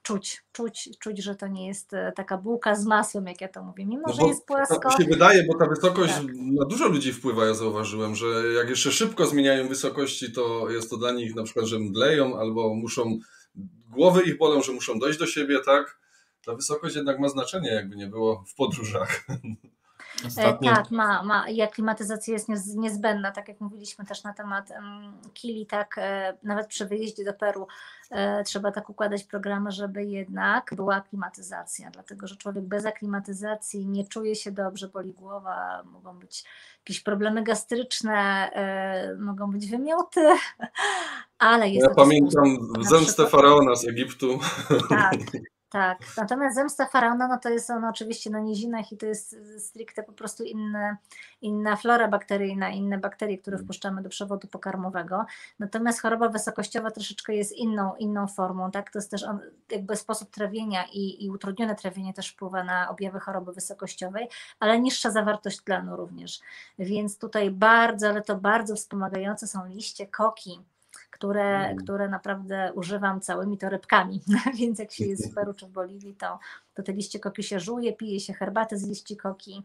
czuć, czuć, czuć, że to nie jest taka bułka z masłem, jak ja to mówię, mimo no że jest płasko. Tak się wydaje, bo ta wysokość tak. na dużo ludzi wpływa, ja zauważyłem, że jak jeszcze szybko zmieniają wysokości, to jest to dla nich na przykład, że mdleją albo muszą, głowy ich bolą, że muszą dojść do siebie, tak? Ta wysokość jednak ma znaczenie, jakby nie było w podróżach. E, Ostatnio... Tak, ma, ma. I aklimatyzacja jest niezbędna, tak jak mówiliśmy też na temat Kili, tak e, nawet przy wyjeździe do Peru e, trzeba tak układać programy, żeby jednak była aklimatyzacja, dlatego że człowiek bez aklimatyzacji nie czuje się dobrze, boli głowa, mogą być jakieś problemy gastryczne, mogą być wymioty, ale jest Ja pamiętam zemstę faraona z Egiptu. Tak, Tak, natomiast zemsta faraona, no to jest ono oczywiście na nizinach i to jest stricte po prostu inne, inna flora bakteryjna, inne bakterie, które mm. wpuszczamy do przewodu pokarmowego. Natomiast choroba wysokościowa troszeczkę jest inną, inną formą, tak? To jest też on, jakby sposób trawienia i, i utrudnione trawienie też wpływa na objawy choroby wysokościowej, ale niższa zawartość tlenu również. Więc tutaj bardzo, ale to bardzo wspomagające są liście koki które, mm. które naprawdę używam całymi torebkami, więc jak się jest w Peru czy w Boliwii, to, to te liście koki się żuje, pije się herbatę z liści koki,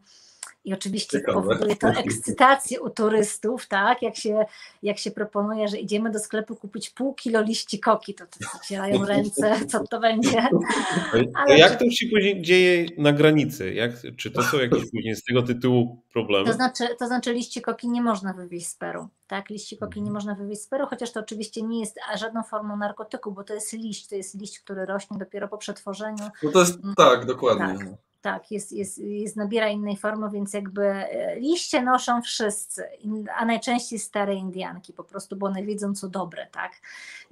i oczywiście Ciekawe. powoduje to ekscytację u turystów, tak? Jak się, jak się proponuje, że idziemy do sklepu kupić pół kilo liści koki, to, zacierają ręce, co to będzie. Ale jak to się później dzieje na granicy? Jak, czy to są jakieś później z tego tytułu problemy? To znaczy, to znaczy liści koki nie można wywieźć z Peru. Tak, liści koki nie mhm. można wywieźć z Peru, chociaż to oczywiście nie jest żadną formą narkotyku, bo to jest liść, to jest liść, który rośnie dopiero po przetworzeniu. No to jest tak, dokładnie. Tak tak, jest, jest, jest, nabiera innej formy, więc jakby e, liście noszą wszyscy, a najczęściej stare Indianki, po prostu, bo one wiedzą co dobre, tak?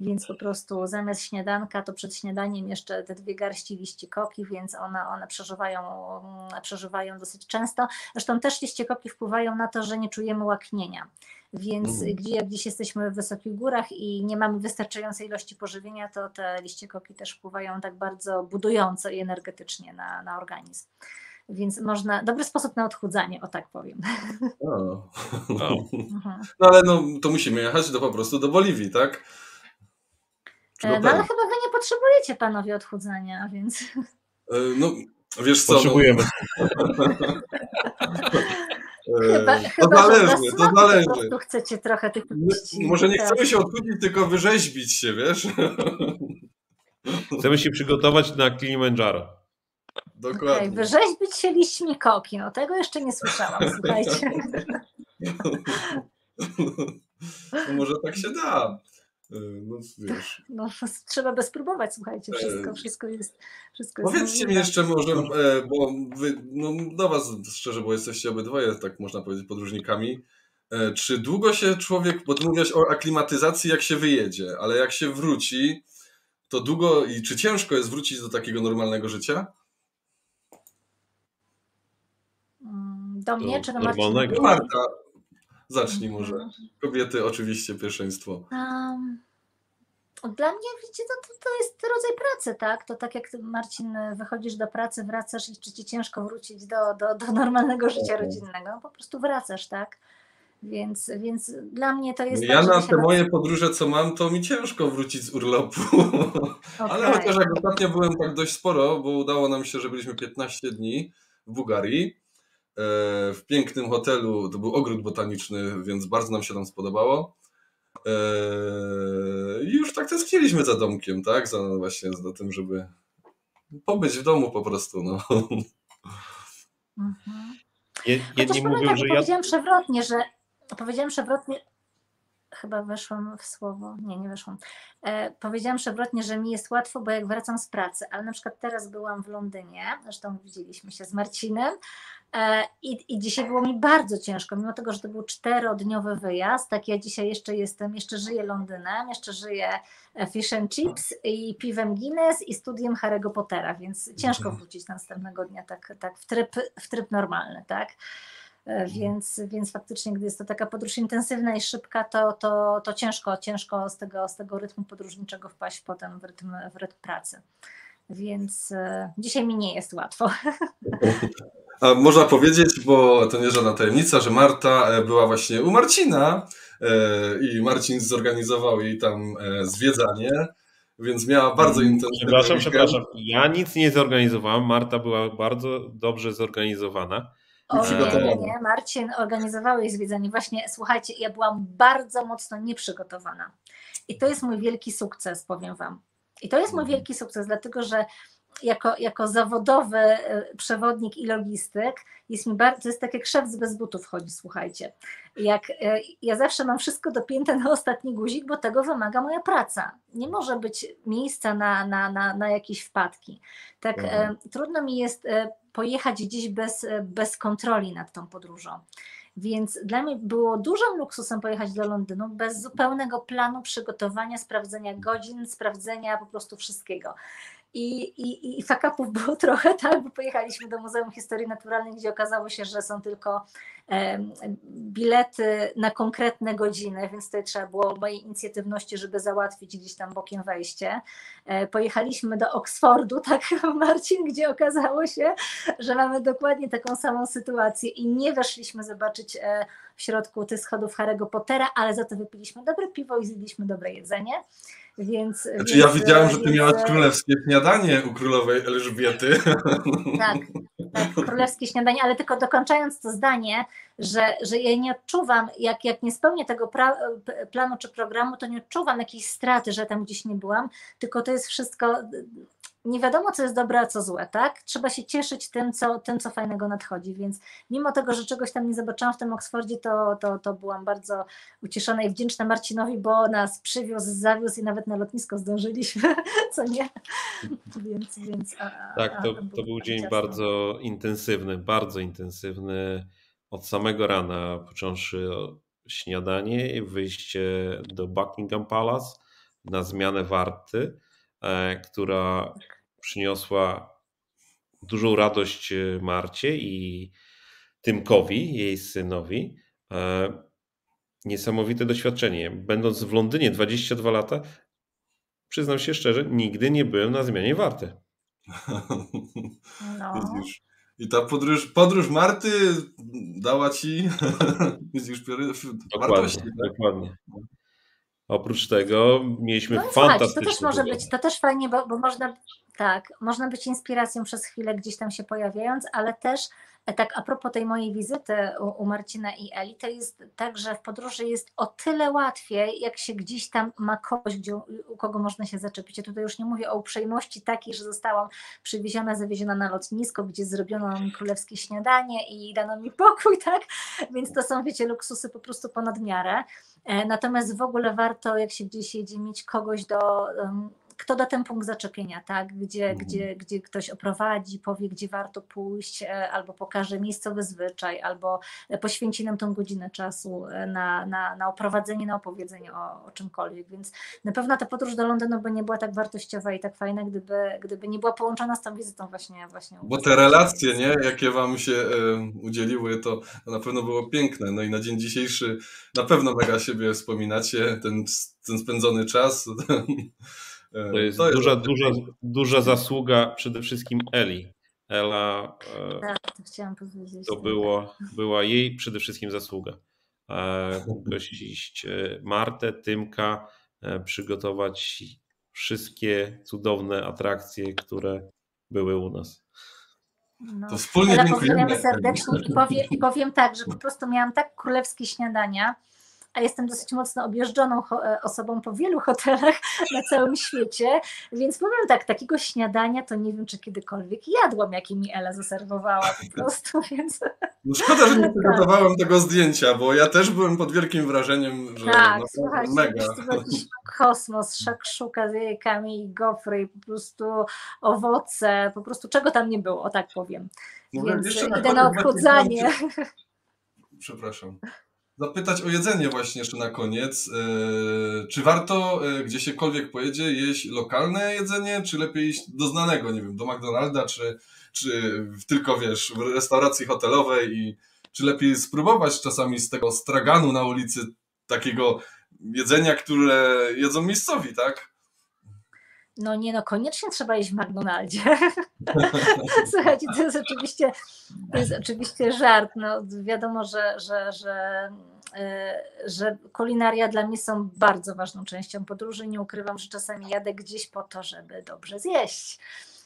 Więc po prostu zamiast śniadanka, to przed śniadaniem jeszcze te dwie garści liści koki, więc one, one przeżywają, mm, przeżywają dosyć często. Zresztą też liście koki wpływają na to, że nie czujemy łaknienia. Więc mm. gdzie, jak gdzieś jesteśmy w wysokich górach i nie mamy wystarczającej ilości pożywienia, to te liście koki też wpływają tak bardzo budująco i energetycznie na, na organizm. Więc można, dobry sposób na odchudzanie, o tak powiem. No. no ale no, to musimy jechać do, po prostu do Boliwii, tak? E, no ale chyba wy nie potrzebujecie panowie odchudzania, więc. E, no, wiesz co. No. Potrzebujemy. No... Chyba, to chyba, zależy, to zależy. Po chcecie trochę tych Może nie chcemy się odchudzić, tylko wyrzeźbić się, wiesz? Chcemy się przygotować na Kilimandżaro. Dokładnie. Okay, wyrzeźbić się liśćmi koki, no tego jeszcze nie słyszałam, słuchajcie. No może tak się da. E, no wiesz. No, trzeba by spróbować, słuchajcie, wszystko, e, wszystko jest. Wszystko Powiedzcie jest mi jeszcze może, e, bo wy, no, do Was szczerze, bo jesteście obydwoje, tak można powiedzieć, podróżnikami. Czy długo się człowiek, bo mówiłaś o aklimatyzacji, jak się wyjedzie, ale jak się wróci, to długo i czy ciężko jest wrócić do takiego normalnego życia? Mm, do mnie, do czy do Marcina? Marta, Zacznij może. Mhm. Kobiety oczywiście pierwszeństwo. Um, dla mnie, widzicie, to, to, to, jest rodzaj pracy, tak? To tak jak Marcin, wychodzisz do pracy, wracasz i czy ci ciężko wrócić do, do, do normalnego życia mhm. rodzinnego, no po prostu wracasz, tak? Więc, więc dla mnie to jest. Ja tak, na te moje podróże, co mam, to mi ciężko wrócić z urlopu. Okay. Ale chociaż jak ostatnio byłem tak dość sporo, bo udało nam się, że byliśmy 15 dni w Bułgarii w pięknym hotelu, to był ogród botaniczny, więc bardzo nam się tam spodobało. E, I już tak tęskniliśmy za domkiem, tak? Za właśnie za tym, żeby pobyć w domu po prostu. No. Mhm. Jedni mówią, że ja... Powiedziałem przewrotnie, że powiedziałem przewrotnie, chyba weszłam w słowo, nie, nie weszłam. E, powiedziałam przewrotnie, że mi jest łatwo, bo jak wracam z pracy, ale na przykład teraz byłam w Londynie, zresztą widzieliśmy się z Marcinem e, i, i dzisiaj było mi bardzo ciężko, mimo tego, że to był czterodniowy wyjazd, tak ja dzisiaj jeszcze jestem, jeszcze żyję Londynem, jeszcze żyję e, fish and chips i piwem Guinness i studiem Harry'ego Pottera, więc ciężko mhm. wrócić następnego dnia tak, tak w, tryb, w tryb normalny, tak. E, mhm. Więc, więc faktycznie, gdy jest to taka podróż intensywna i szybka, to, to, to ciężko, ciężko z tego, z tego rytmu podróżniczego wpaść potem w rytm, w rytm pracy. Więc e, dzisiaj mi nie jest łatwo. A można powiedzieć, bo to nie żadna tajemnica, że Marta e, była właśnie u Marcina i Marcin zorganizował jej tam zwiedzanie, więc miała bardzo mm, intensywne. Przepraszam, przepraszam. Ja nic nie zorganizowałam. Marta była bardzo dobrze zorganizowana. O nie, Marcin, organizowałeś zwiedzanie. Właśnie, słuchajcie, ja byłam bardzo mocno nieprzygotowana. I to jest mój wielki sukces, powiem Wam. I to jest mój mhm. wielki sukces, dlatego że jako, jako zawodowy e, przewodnik i logistyk jest mi bardzo, to jest tak jak szef z bez butów chodzi, słuchajcie. Jak, e, ja zawsze mam wszystko dopięte na ostatni guzik, bo tego wymaga moja praca. Nie może być miejsca na, na, na, na jakieś wpadki. Tak mhm. trudno mi jest pojechać gdzieś bez, bez kontroli nad tą podróżą. Więc dla mnie było dużym luksusem pojechać do Londynu bez zupełnego planu przygotowania, sprawdzenia godzin, sprawdzenia po prostu wszystkiego. I, i, i fakapów było trochę, tak, bo pojechaliśmy do Muzeum Historii Naturalnej, gdzie okazało się, że są tylko bilety na konkretne godziny, więc tutaj trzeba było mojej inicjatywności, żeby załatwić gdzieś tam bokiem wejście. E, pojechaliśmy do Oksfordu, tak Marcin, gdzie okazało się, że mamy dokładnie taką samą sytuację i nie weszliśmy zobaczyć e, w środku tych schodów Harry'ego Pottera, ale za to wypiliśmy dobre piwo i zjedliśmy dobre jedzenie. Więc, znaczy, więc, ja widziałem, że ty więc... miałaś królewskie śniadanie u królowej Elżbiety. Tak, tak, królewskie śniadanie, ale tylko dokończając to zdanie, że, że ja nie odczuwam, jak, jak nie spełnię tego pra, planu czy programu, to nie odczuwam jakiejś straty, że tam gdzieś nie byłam, tylko to jest wszystko nie wiadomo, co jest dobre, a co złe, tak? Trzeba się cieszyć tym, co, tym, co fajnego nadchodzi, więc mimo tego, że czegoś tam nie zobaczyłam w tym Oksfordzie, to, to, to byłam bardzo ucieszona i wdzięczna Marcinowi, bo nas przywiózł, zawiózł i nawet na lotnisko zdążyliśmy, co nie? Więc, więc a, tak, to, to był dzień bardzo intensywny, bardzo intensywny od samego rana, począwszy śniadanie, wyjście do Buckingham Palace na zmianę warty, która przyniosła dużą radość e, Marcie i Tymkowi, jej synowi. E, niesamowite doświadczenie. Będąc w Londynie 22 lata, przyznam się szczerze, nigdy nie byłem na zmianie warty. No. I ta podróż, podróż Marty dała ci już wartości. Tak? Dokładnie. Oprócz tego mieliśmy no, fantastyczne. To też może być, to też fajnie, bo, bo można, tak, można być inspiracją przez chwilę gdzieś tam się pojawiając, ale też tak a propos tej mojej wizyty u, Marcina i Eli, to jest tak, że w podróży jest o tyle łatwiej, jak się gdzieś tam ma kogoś, gdzie, u kogo można się zaczepić. Ja tutaj już nie mówię o uprzejmości takiej, że zostałam przywieziona, zawieziona na lotnisko, gdzie zrobiono mi królewskie śniadanie i dano mi pokój, tak? Więc to są, wiecie, luksusy po prostu ponad miarę. E, natomiast w ogóle warto, jak się gdzieś jedzie, mieć kogoś do kto da ten punkt zaczepienia, tak? Gdzie, mhm. gdzie, gdzie ktoś oprowadzi, powie, gdzie warto pójść, e, albo pokaże miejscowy zwyczaj, albo poświęci nam tą godzinę czasu e, na, na, na oprowadzenie, na opowiedzenie o, o czymkolwiek. Więc na pewno ta podróż do Londynu by nie była tak wartościowa i tak fajna, gdyby, gdyby nie była połączona z tą wizytą właśnie. właśnie Bo te relacje, nie, jakie Wam się e, udzieliły, to, to na pewno było piękne. No i na dzień dzisiejszy na pewno mega siebie wspominacie, ten, ten spędzony czas. To jest, to jest duża, duża, duża zasługa przede wszystkim Eli. Ela. E, tak, to chciałam powiedzieć. To było, była jej przede wszystkim zasługa. E, gościć e, Martę, Tymka, przygotować wszystkie cudowne atrakcje, które były u nas. No. To wspólnie dziękujemy. serdecznie i powiem, i powiem tak, że po prostu miałam tak królewskie śniadania, a jestem dosyć mocno objeżdżoną e, osobą po wielu hotelach na całym świecie, więc powiem tak, takiego śniadania to nie wiem, czy kiedykolwiek jadłam, jakie mi Ela zaserwowała po prostu, więc... No szkoda, że nie tak. przygotowałem tego zdjęcia, bo ja też byłem pod wielkim wrażeniem, że tak, słuchajcie, mega. jakiś kosmos, szakszuka z jajkami i gofry i po prostu owoce, po prostu czego tam nie było, o tak powiem. No, więc idę na odchudzanie. Przepraszam zapytać o jedzenie właśnie jeszcze na koniec. E, czy warto e, gdzieśkolwiek pojedzie jeść lokalne jedzenie, czy lepiej iść do znanego, nie wiem, do McDonalda, czy, czy tylko wiesz, w restauracji hotelowej i czy lepiej spróbować czasami z tego straganu na ulicy takiego jedzenia, które jedzą miejscowi, tak? No nie, no koniecznie trzeba iść w McDonaldzie. Słuchajcie, to jest oczywiście, to jest oczywiście żart. No, wiadomo, że, że, że, e, że kulinaria dla mnie są bardzo ważną częścią podróży. Nie ukrywam, że czasami jadę gdzieś po to, żeby dobrze zjeść.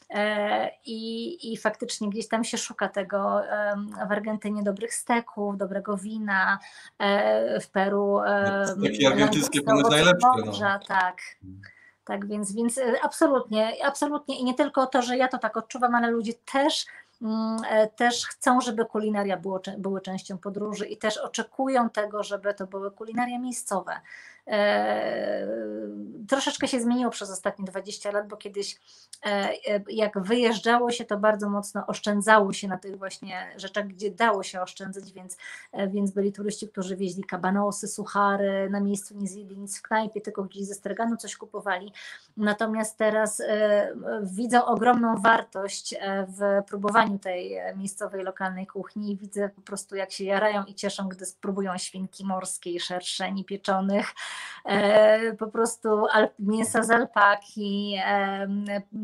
E, I, I faktycznie gdzieś tam się szuka tego w Argentynie dobrych steków, dobrego wina, e, w Peru. Takie argentyńskie ponoć najlepsze. No. Tak. Tak więc, więc e, absolutnie, absolutnie i nie tylko to, że ja to tak odczuwam, ale ludzie też mm, e, też chcą, żeby kulinaria było, były częścią podróży i też oczekują tego, żeby to były kulinaria miejscowe. E, troszeczkę się zmieniło przez ostatnie 20 lat, bo kiedyś e, jak wyjeżdżało się, to bardzo mocno oszczędzało się na tych właśnie rzeczach, gdzie dało się oszczędzać, więc, więc byli turyści, którzy wieźli kabanosy, suchary, na miejscu nie zjedli nic w knajpie, tylko gdzieś ze straganu coś kupowali. Natomiast teraz widzą ogromną wartość w próbowaniu tej miejscowej, lokalnej kuchni i widzę po prostu jak się jarają i cieszą, gdy spróbują świnki morskiej, szerszeni, pieczonych, e, po prostu mięsa z alpaki,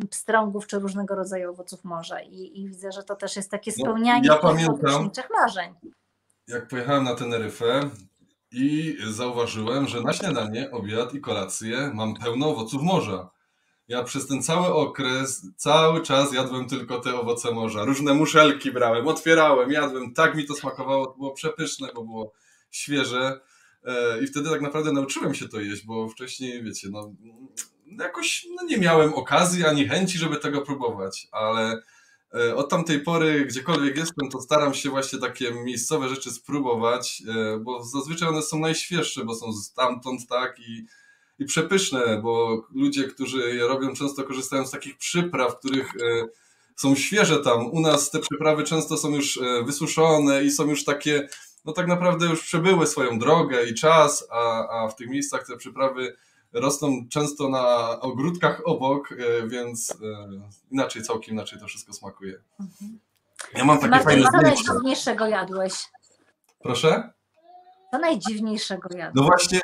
pstrągów czy różnego rodzaju owoców morza I, i widzę, że to też jest takie no, spełnianie no, ja pamiętam, marzeń. Jak pojechałem na Teneryfę, i zauważyłem, że na śniadanie, obiad i kolację mam pełno owoców morza. Ja przez ten cały okres, cały czas jadłem tylko te owoce morza. Różne muszelki brałem, otwierałem, jadłem. Tak mi to smakowało, to było przepyszne, bo było świeże. E, I wtedy tak naprawdę nauczyłem się to jeść, bo wcześniej, wiecie, no jakoś no, nie miałem okazji ani chęci, żeby tego próbować, ale e, od tamtej pory, gdziekolwiek jestem, to staram się właśnie takie miejscowe rzeczy spróbować, e, bo zazwyczaj one są najświeższe, bo są stamtąd, tak, i i przepyszne, bo ludzie, którzy je robią, często korzystają z takich przypraw, których są świeże tam. U nas te przyprawy często są już wysuszone i są już takie, no tak naprawdę już przebyły swoją drogę i czas, a, a w tych miejscach te przyprawy rosną często na ogródkach obok, e, więc inaczej, całkiem inaczej to wszystko smakuje. Mhm. Ja mam takie Martin, fajne. Co najdziwniejszego jadłeś? Proszę? Co najdziwniejszego jadłeś? No właśnie,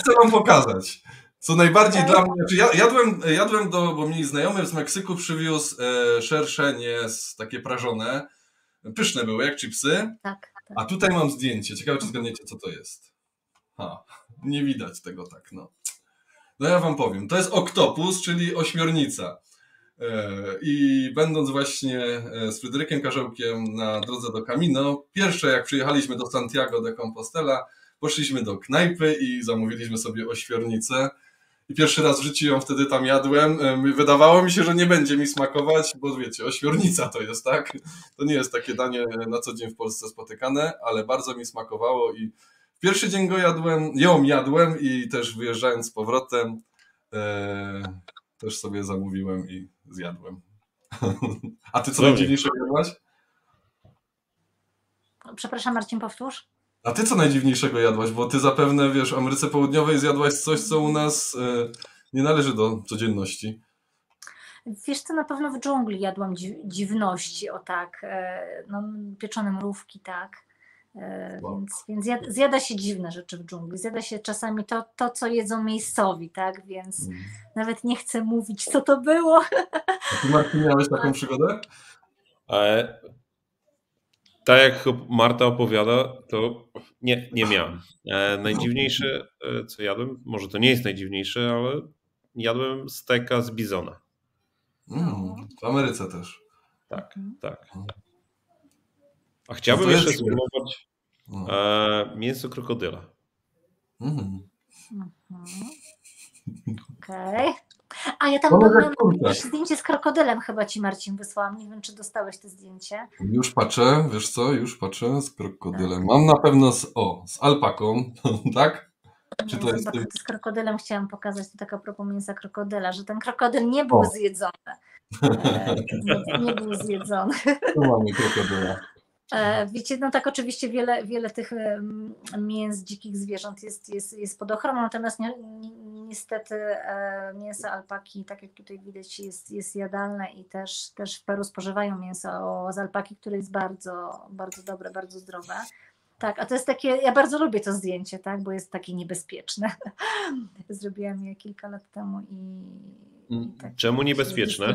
chcę wam pokazać. Co najbardziej okay. dla mnie, znaczy ja jadłem, jadłem do, bo mi znajomy z Meksyku przywiózł e, szerszenie takie prażone. Pyszne były, jak chipsy. Tak. A tutaj mam zdjęcie. Ciekawe, czy zgadniecie, co to jest. Ha, nie widać tego tak, no. No ja wam powiem. To jest oktopus, czyli ośmiornica. E, I będąc właśnie e, z Fryderykiem Karzełkiem na drodze do Camino, pierwsze jak przyjechaliśmy do Santiago de Compostela, poszliśmy do knajpy i zamówiliśmy sobie oświornicę. I pierwszy raz w życiu ją wtedy tam jadłem. E, wydawało mi się, że nie będzie mi smakować, bo wiecie, oświornica to jest, tak? To nie jest takie danie na co dzień w Polsce spotykane, ale bardzo mi smakowało i pierwszy dzień go jadłem, ją jadłem i też wyjeżdżając z powrotem też sobie zamówiłem i zjadłem. A ty co najdziwniejszego jadłaś? Przepraszam, Marcin, powtórz. A ty co najdziwniejszego jadłaś? Bo ty zapewne, wiesz, w Ameryce Południowej zjadłaś coś, co u nas e, nie należy do codzienności. Wiesz co, na pewno w dżungli jadłam dziwności, o tak, e, no, pieczone mrówki, tak. E, więc, więc zjada się dziwne rzeczy w dżungli. Zjada się czasami to, to co jedzą miejscowi, tak? Więc mm. nawet nie chcę mówić, co to było. A ty, Martin, miałeś taką przygodę? E, tak jak Marta opowiada, to nie, nie miałem. E, najdziwniejsze, e, co jadłem, może to nie jest najdziwniejsze, ale jadłem steka z bizona. Mm, w Ameryce też. Tak, tak. Mm. A chciałbym jeszcze spróbować no. e, mięso krokodyla. Mm. Okej. Okay. A ja tam byłem, zdjęcie z krokodylem chyba ci Marcin wysłałam. Nie wiem, czy dostałeś to zdjęcie. Już patrzę, wiesz co, już patrzę z krokodylem. Tak. Mam na pewno z, o, z alpaką, tak? Czy to jest z krokodylem chciałam pokazać, to taka propos mięsa krokodyla, że ten krokodyl nie był o. zjedzony. E, nie, nie, był zjedzony. Tu mamy krokodyla. E, wiecie, no tak oczywiście wiele, wiele tych mięs dzikich zwierząt jest, jest, jest pod ochroną, natomiast ni niestety e, mięso alpaki, tak jak tutaj widać, jest, jest jadalne i też, też w Peru spożywają mięso z alpaki, które jest bardzo, bardzo dobre, bardzo zdrowe. Tak, a to jest takie, ja bardzo lubię to zdjęcie, tak, bo jest takie niebezpieczne. Zrobiłam je kilka lat temu i. i tak, Czemu niebezpieczne?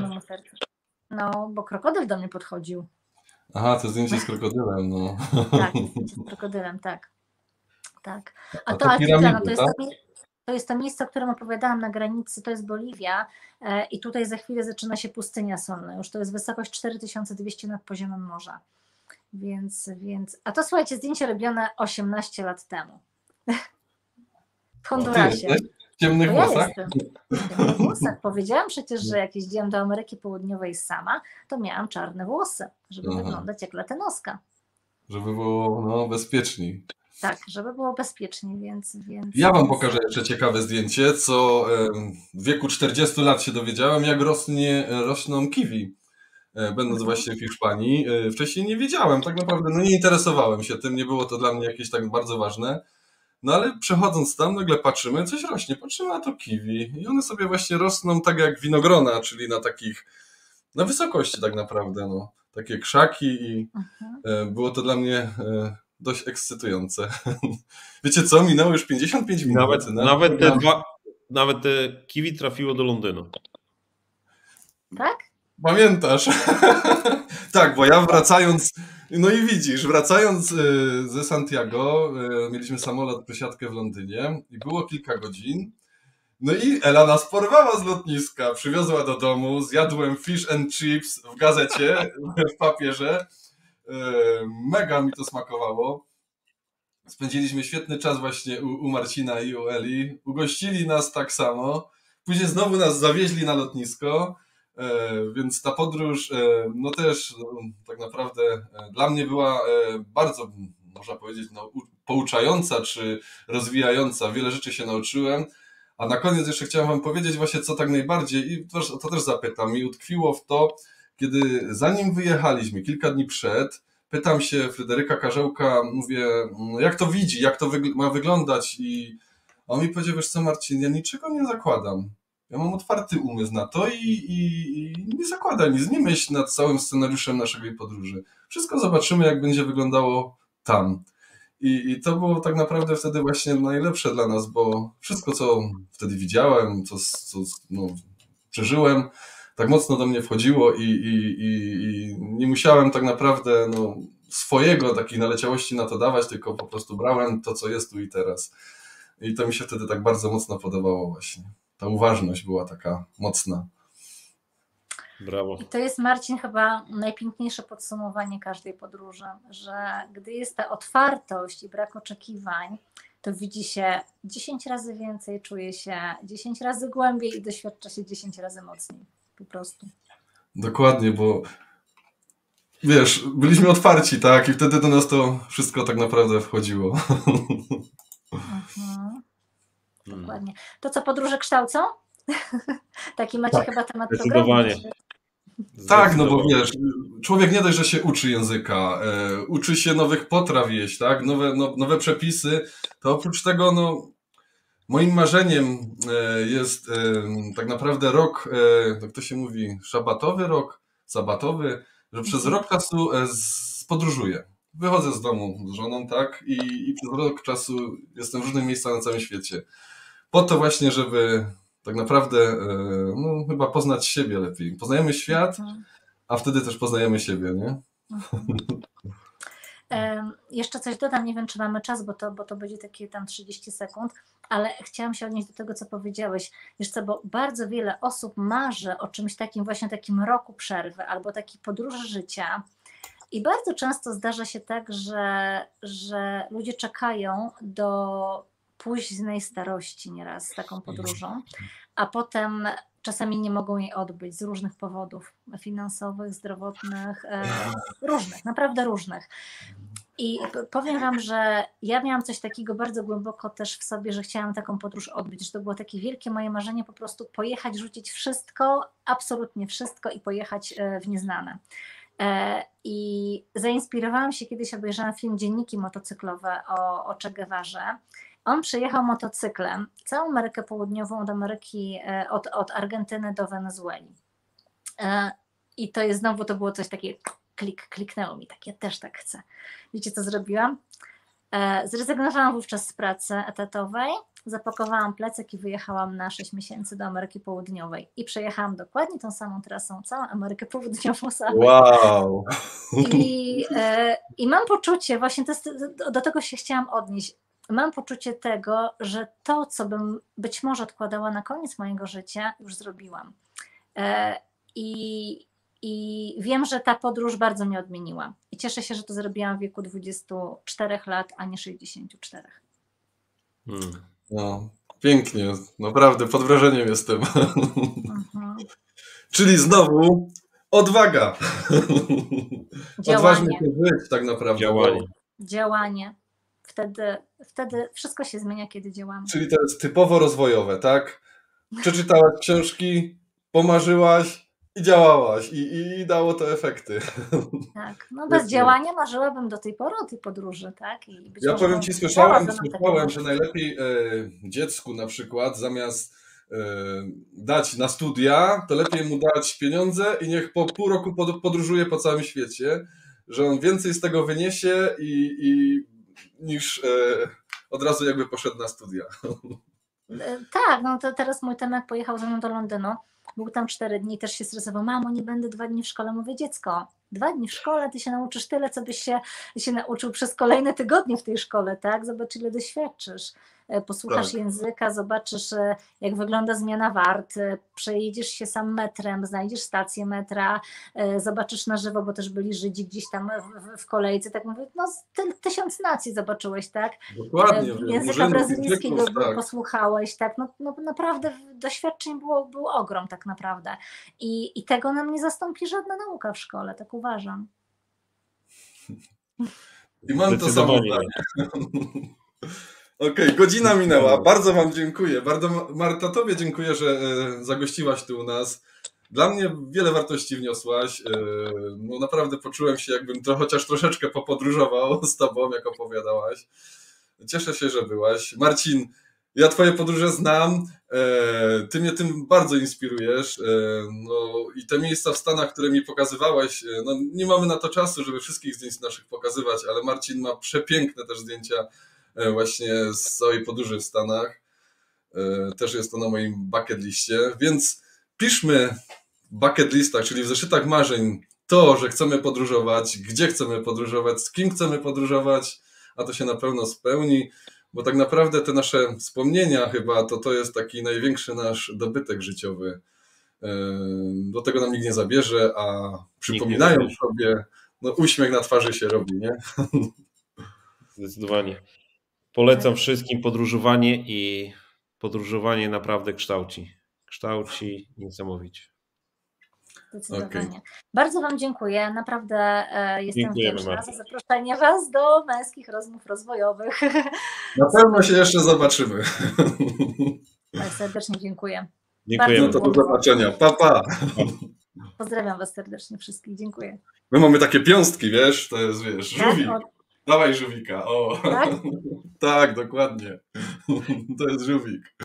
No, bo krokodyl do mnie podchodził. Aha, to zdjęcie z krokodylem, no. Tak, zdjęcie z krokodylem, tak. Tak. A, A to, to Altiplano, to jest to, to jest to miejsce, o którym opowiadałam na granicy, to jest Boliwia e, i tutaj za chwilę zaczyna się pustynia solna. Już to jest wysokość 4200 nad poziomem morza. Więc, więc, a to słuchajcie, zdjęcie robione 18 lat temu. W Hondurasie. Ciemnych ja włosach? W ciemnych włosach. Powiedziałam przecież, że jak jeździłam do Ameryki Południowej sama, to miałam czarne włosy, żeby Aha. wyglądać jak latynoska. Żeby było no, bezpieczniej. Tak, żeby było bezpiecznie, więc, więc. Ja Wam pokażę jeszcze ciekawe zdjęcie, co w wieku 40 lat się dowiedziałem, jak rośnie, rosną kiwi. E, będąc mhm. właśnie w Hiszpanii. E, wcześniej nie wiedziałem, tak naprawdę, no nie interesowałem się tym, nie było to dla mnie jakieś tak bardzo ważne. No ale przechodząc tam, nagle patrzymy, coś rośnie, patrzymy na to kiwi i one sobie właśnie rosną tak jak winogrona, czyli na takich, na wysokości tak naprawdę, no. Takie krzaki i mhm. E, było to dla mnie dość ekscytujące. Wiecie co, minęło już 55 minut. Nawet, nawet, te dwa, nawet te kiwi trafiło do Londynu. Tak? Pamiętasz? tak, bo ja wracając, no i widzisz, wracając y, ze Santiago, y, mieliśmy samolot przesiadkę w Londynie i było kilka godzin. No i Ela nas porwała z lotniska, przywiozła do domu, zjadłem fish and chips w gazecie, w papierze. Y, mega mi to smakowało. Spędziliśmy świetny czas właśnie u, u Marcina i u Eli. Ugościli nas tak samo. Później znowu nas zawieźli na lotnisko. E, więc ta podróż, e, no też no, tak naprawdę e, dla mnie była bardzo, można powiedzieć, no, pouczająca czy rozwijająca. Wiele rzeczy się nauczyłem. A na koniec jeszcze chciałem Wam powiedzieć właśnie, co tak najbardziej, i to, to też zapytam, mi utkwiło w to, kiedy zanim wyjechaliśmy, kilka dni przed, pytam się Fryderyka Karzełka, mówię, no, jak to widzi, jak to ma wyglądać i on mi powiedział, wiesz co Marcin, ja niczego nie zakładam. Ja mam otwarty umysł na to i, i, i nie zakładaj nic, nie myśl nad całym scenariuszem naszej podróży. Wszystko zobaczymy, jak będzie wyglądało tam. I, I to było tak naprawdę wtedy właśnie najlepsze dla nas, bo wszystko, co wtedy widziałem, co, co no, przeżyłem, tak mocno do mnie wchodziło i, i, i, nie musiałem tak naprawdę no, swojego takiej naleciałości na to dawać, tylko po prostu brałem to, co jest tu i teraz. I to mi się wtedy tak bardzo mocno podobało właśnie ta uważność była taka mocna. Brawo. I to jest, Marcin, chyba najpiękniejsze podsumowanie każdej podróży, że gdy jest ta otwartość i brak oczekiwań, to widzi się 10 razy więcej, czuje się 10 razy głębiej i doświadcza się 10 razy mocniej. Po prostu. Dokładnie, bo wiesz, byliśmy otwarci, tak? I wtedy do nas to wszystko tak naprawdę wchodziło. Mhm. Hmm. Dokładnie. To co podróże kształcą? Taki macie tak, chyba temat Zdecydowanie. Tak, no bo wiesz, człowiek nie dość, że się uczy języka, e, uczy się nowych potraw jeść, tak, nowe, no, nowe przepisy, to oprócz tego, no, moim marzeniem e, jest e, tak naprawdę rok, e, jak to się mówi, szabatowy rok, sabatowy, że przez mhm. rok czasu e, podróżuję. Wychodzę z domu z żoną, tak, i, i przez rok czasu jestem w różnych miejscach na całym świecie po to właśnie, żeby tak naprawdę e, no, chyba poznać siebie lepiej. Poznajemy świat, mhm. a wtedy też poznajemy siebie, nie? Mhm. Jeszcze coś dodam, nie wiem czy mamy czas, bo to, bo to będzie takie tam 30 sekund, ale chciałam się odnieść do tego, co powiedziałeś. Wiesz co, bo bardzo wiele osób marzy o czymś takim, właśnie takim roku przerwy albo takiej podróży życia. I bardzo często zdarza się tak, że, że ludzie czekają do późnej starości nieraz z taką podróżą, a potem czasami nie mogą jej odbyć z różnych powodów finansowych, zdrowotnych, e, różnych, naprawdę różnych. I powiem Wam, że ja miałam coś takiego bardzo głęboko też w sobie, że chciałam taką podróż odbyć, że to było takie wielkie moje marzenie, po prostu pojechać, rzucić wszystko, absolutnie wszystko i pojechać e, w nieznane. E, I zainspirowałam się kiedyś, obejrzałam film Dzienniki motocyklowe o, o Che Guevarze on przyjechał motocyklem całą Amerykę Południową od Ameryki, e, od, od Argentyny do Wenezueli. E, I to jest znowu, to było coś takiego, klik, kliknęło mi, tak, ja też tak chcę. Wiecie, co zrobiłam? E, zrezygnowałam wówczas z pracy etatowej, zapakowałam plecak i wyjechałam na 6 miesięcy do Ameryki Południowej. I przejechałam dokładnie tą samą trasą, całą Amerykę Południową samą. Wow! I, I mam poczucie, właśnie to jest, do tego się chciałam odnieść, mam poczucie tego, że to, co bym być może odkładała na koniec mojego życia, już zrobiłam. E, I, i wiem, że ta podróż bardzo mnie odmieniła. I cieszę się, że to zrobiłam w wieku 24 lat, a nie 64. Hmm. No, Pięknie, naprawdę pod wrażeniem jestem. Mhm. Czyli znowu odwaga. Odważnie się żyć tak naprawdę. Działanie. Działanie. Wtedy, wtedy wszystko się zmienia, kiedy działamy. Czyli to jest typowo rozwojowe, tak? Przeczytałaś książki, pomarzyłaś i działałaś i, i dało to efekty. Tak, no bez działania marzyłabym do tej pory o tej podróży, tak? I ja powiem Ci, słyszałem, słyszałem że najlepiej e, dziecku na przykład zamiast e, dać na studia, to lepiej mu dać pieniądze i niech po pół roku podróżuje po całym świecie, że on więcej z tego wyniesie i, i niż e, od razu jakby poszedł na studia. E, tak, no to teraz mój temat pojechał ze mną do Londynu. Był tam cztery dni, też się stresował. Mamo, nie będę dwa dni w szkole. Mówię, dziecko, dwa dni w szkole, ty się nauczysz tyle, co byś się, się nauczył przez kolejne tygodnie w tej szkole, tak? Zobacz, ile doświadczysz. E, posłuchasz tak. języka, zobaczysz, e, jak wygląda zmiana wart, e, przejedziesz się sam metrem, znajdziesz stację metra, zobaczysz na żywo, bo też byli Żydzi gdzieś tam w, w kolejce, tak mówię, no ty, tysiąc nacji zobaczyłeś, tak? Dokładnie. Języka brazylijskiego tak. posłuchałeś, tak? No, no naprawdę doświadczeń było, był ogrom tak naprawdę. I, I tego nam nie zastąpi żadna nauka w szkole, tak uważam. I mam to samo Okej, okay, godzina minęła. Bardzo Wam dziękuję. Bardzo Marta, Tobie dziękuję, że e, zagościłaś tu u nas. Dla mnie wiele wartości wniosłaś. E, no naprawdę poczułem się, jakbym to chociaż troszeczkę popodróżował z Tobą, jak opowiadałaś. Cieszę się, że byłaś. Marcin, ja Twoje podróże znam. E, ty mnie tym bardzo inspirujesz. No i te miejsca w Stanach, które mi pokazywałeś, no nie mamy na to czasu, żeby wszystkich zdjęć naszych pokazywać, ale Marcin ma przepiękne też zdjęcia właśnie z całej podróży w Stanach. E, też jest to na moim bucket liście, więc piszmy w bucket listach, czyli w zeszytach marzeń to, że chcemy podróżować, gdzie chcemy podróżować, z kim chcemy podróżować, a to się na pewno spełni, bo tak naprawdę te nasze wspomnienia chyba to, to jest taki największy nasz dobytek życiowy. E, do tego nam nikt nie zabierze, a przypominają sobie, no uśmiech na twarzy się robi, nie? Zdecydowanie. Polecam wszystkim podróżowanie i podróżowanie naprawdę kształci. Kształci niesamowicie. Zdecydowanie. Okay. Bardzo Wam dziękuję. Naprawdę e, jestem wdzięczna za zaproszenie Was do męskich rozmów rozwojowych. Na pewno się jeszcze zobaczymy. Tak, serdecznie dziękuję. Dziękuję. No to do zobaczenia. Pa, pa. Pozdrawiam Was serdecznie wszystkich. Dziękuję. My mamy takie piąstki, wiesz, to jest, wiesz, żółwik. Dawaj żółwika, o. Tak? tak, dokładnie. To jest żółwik.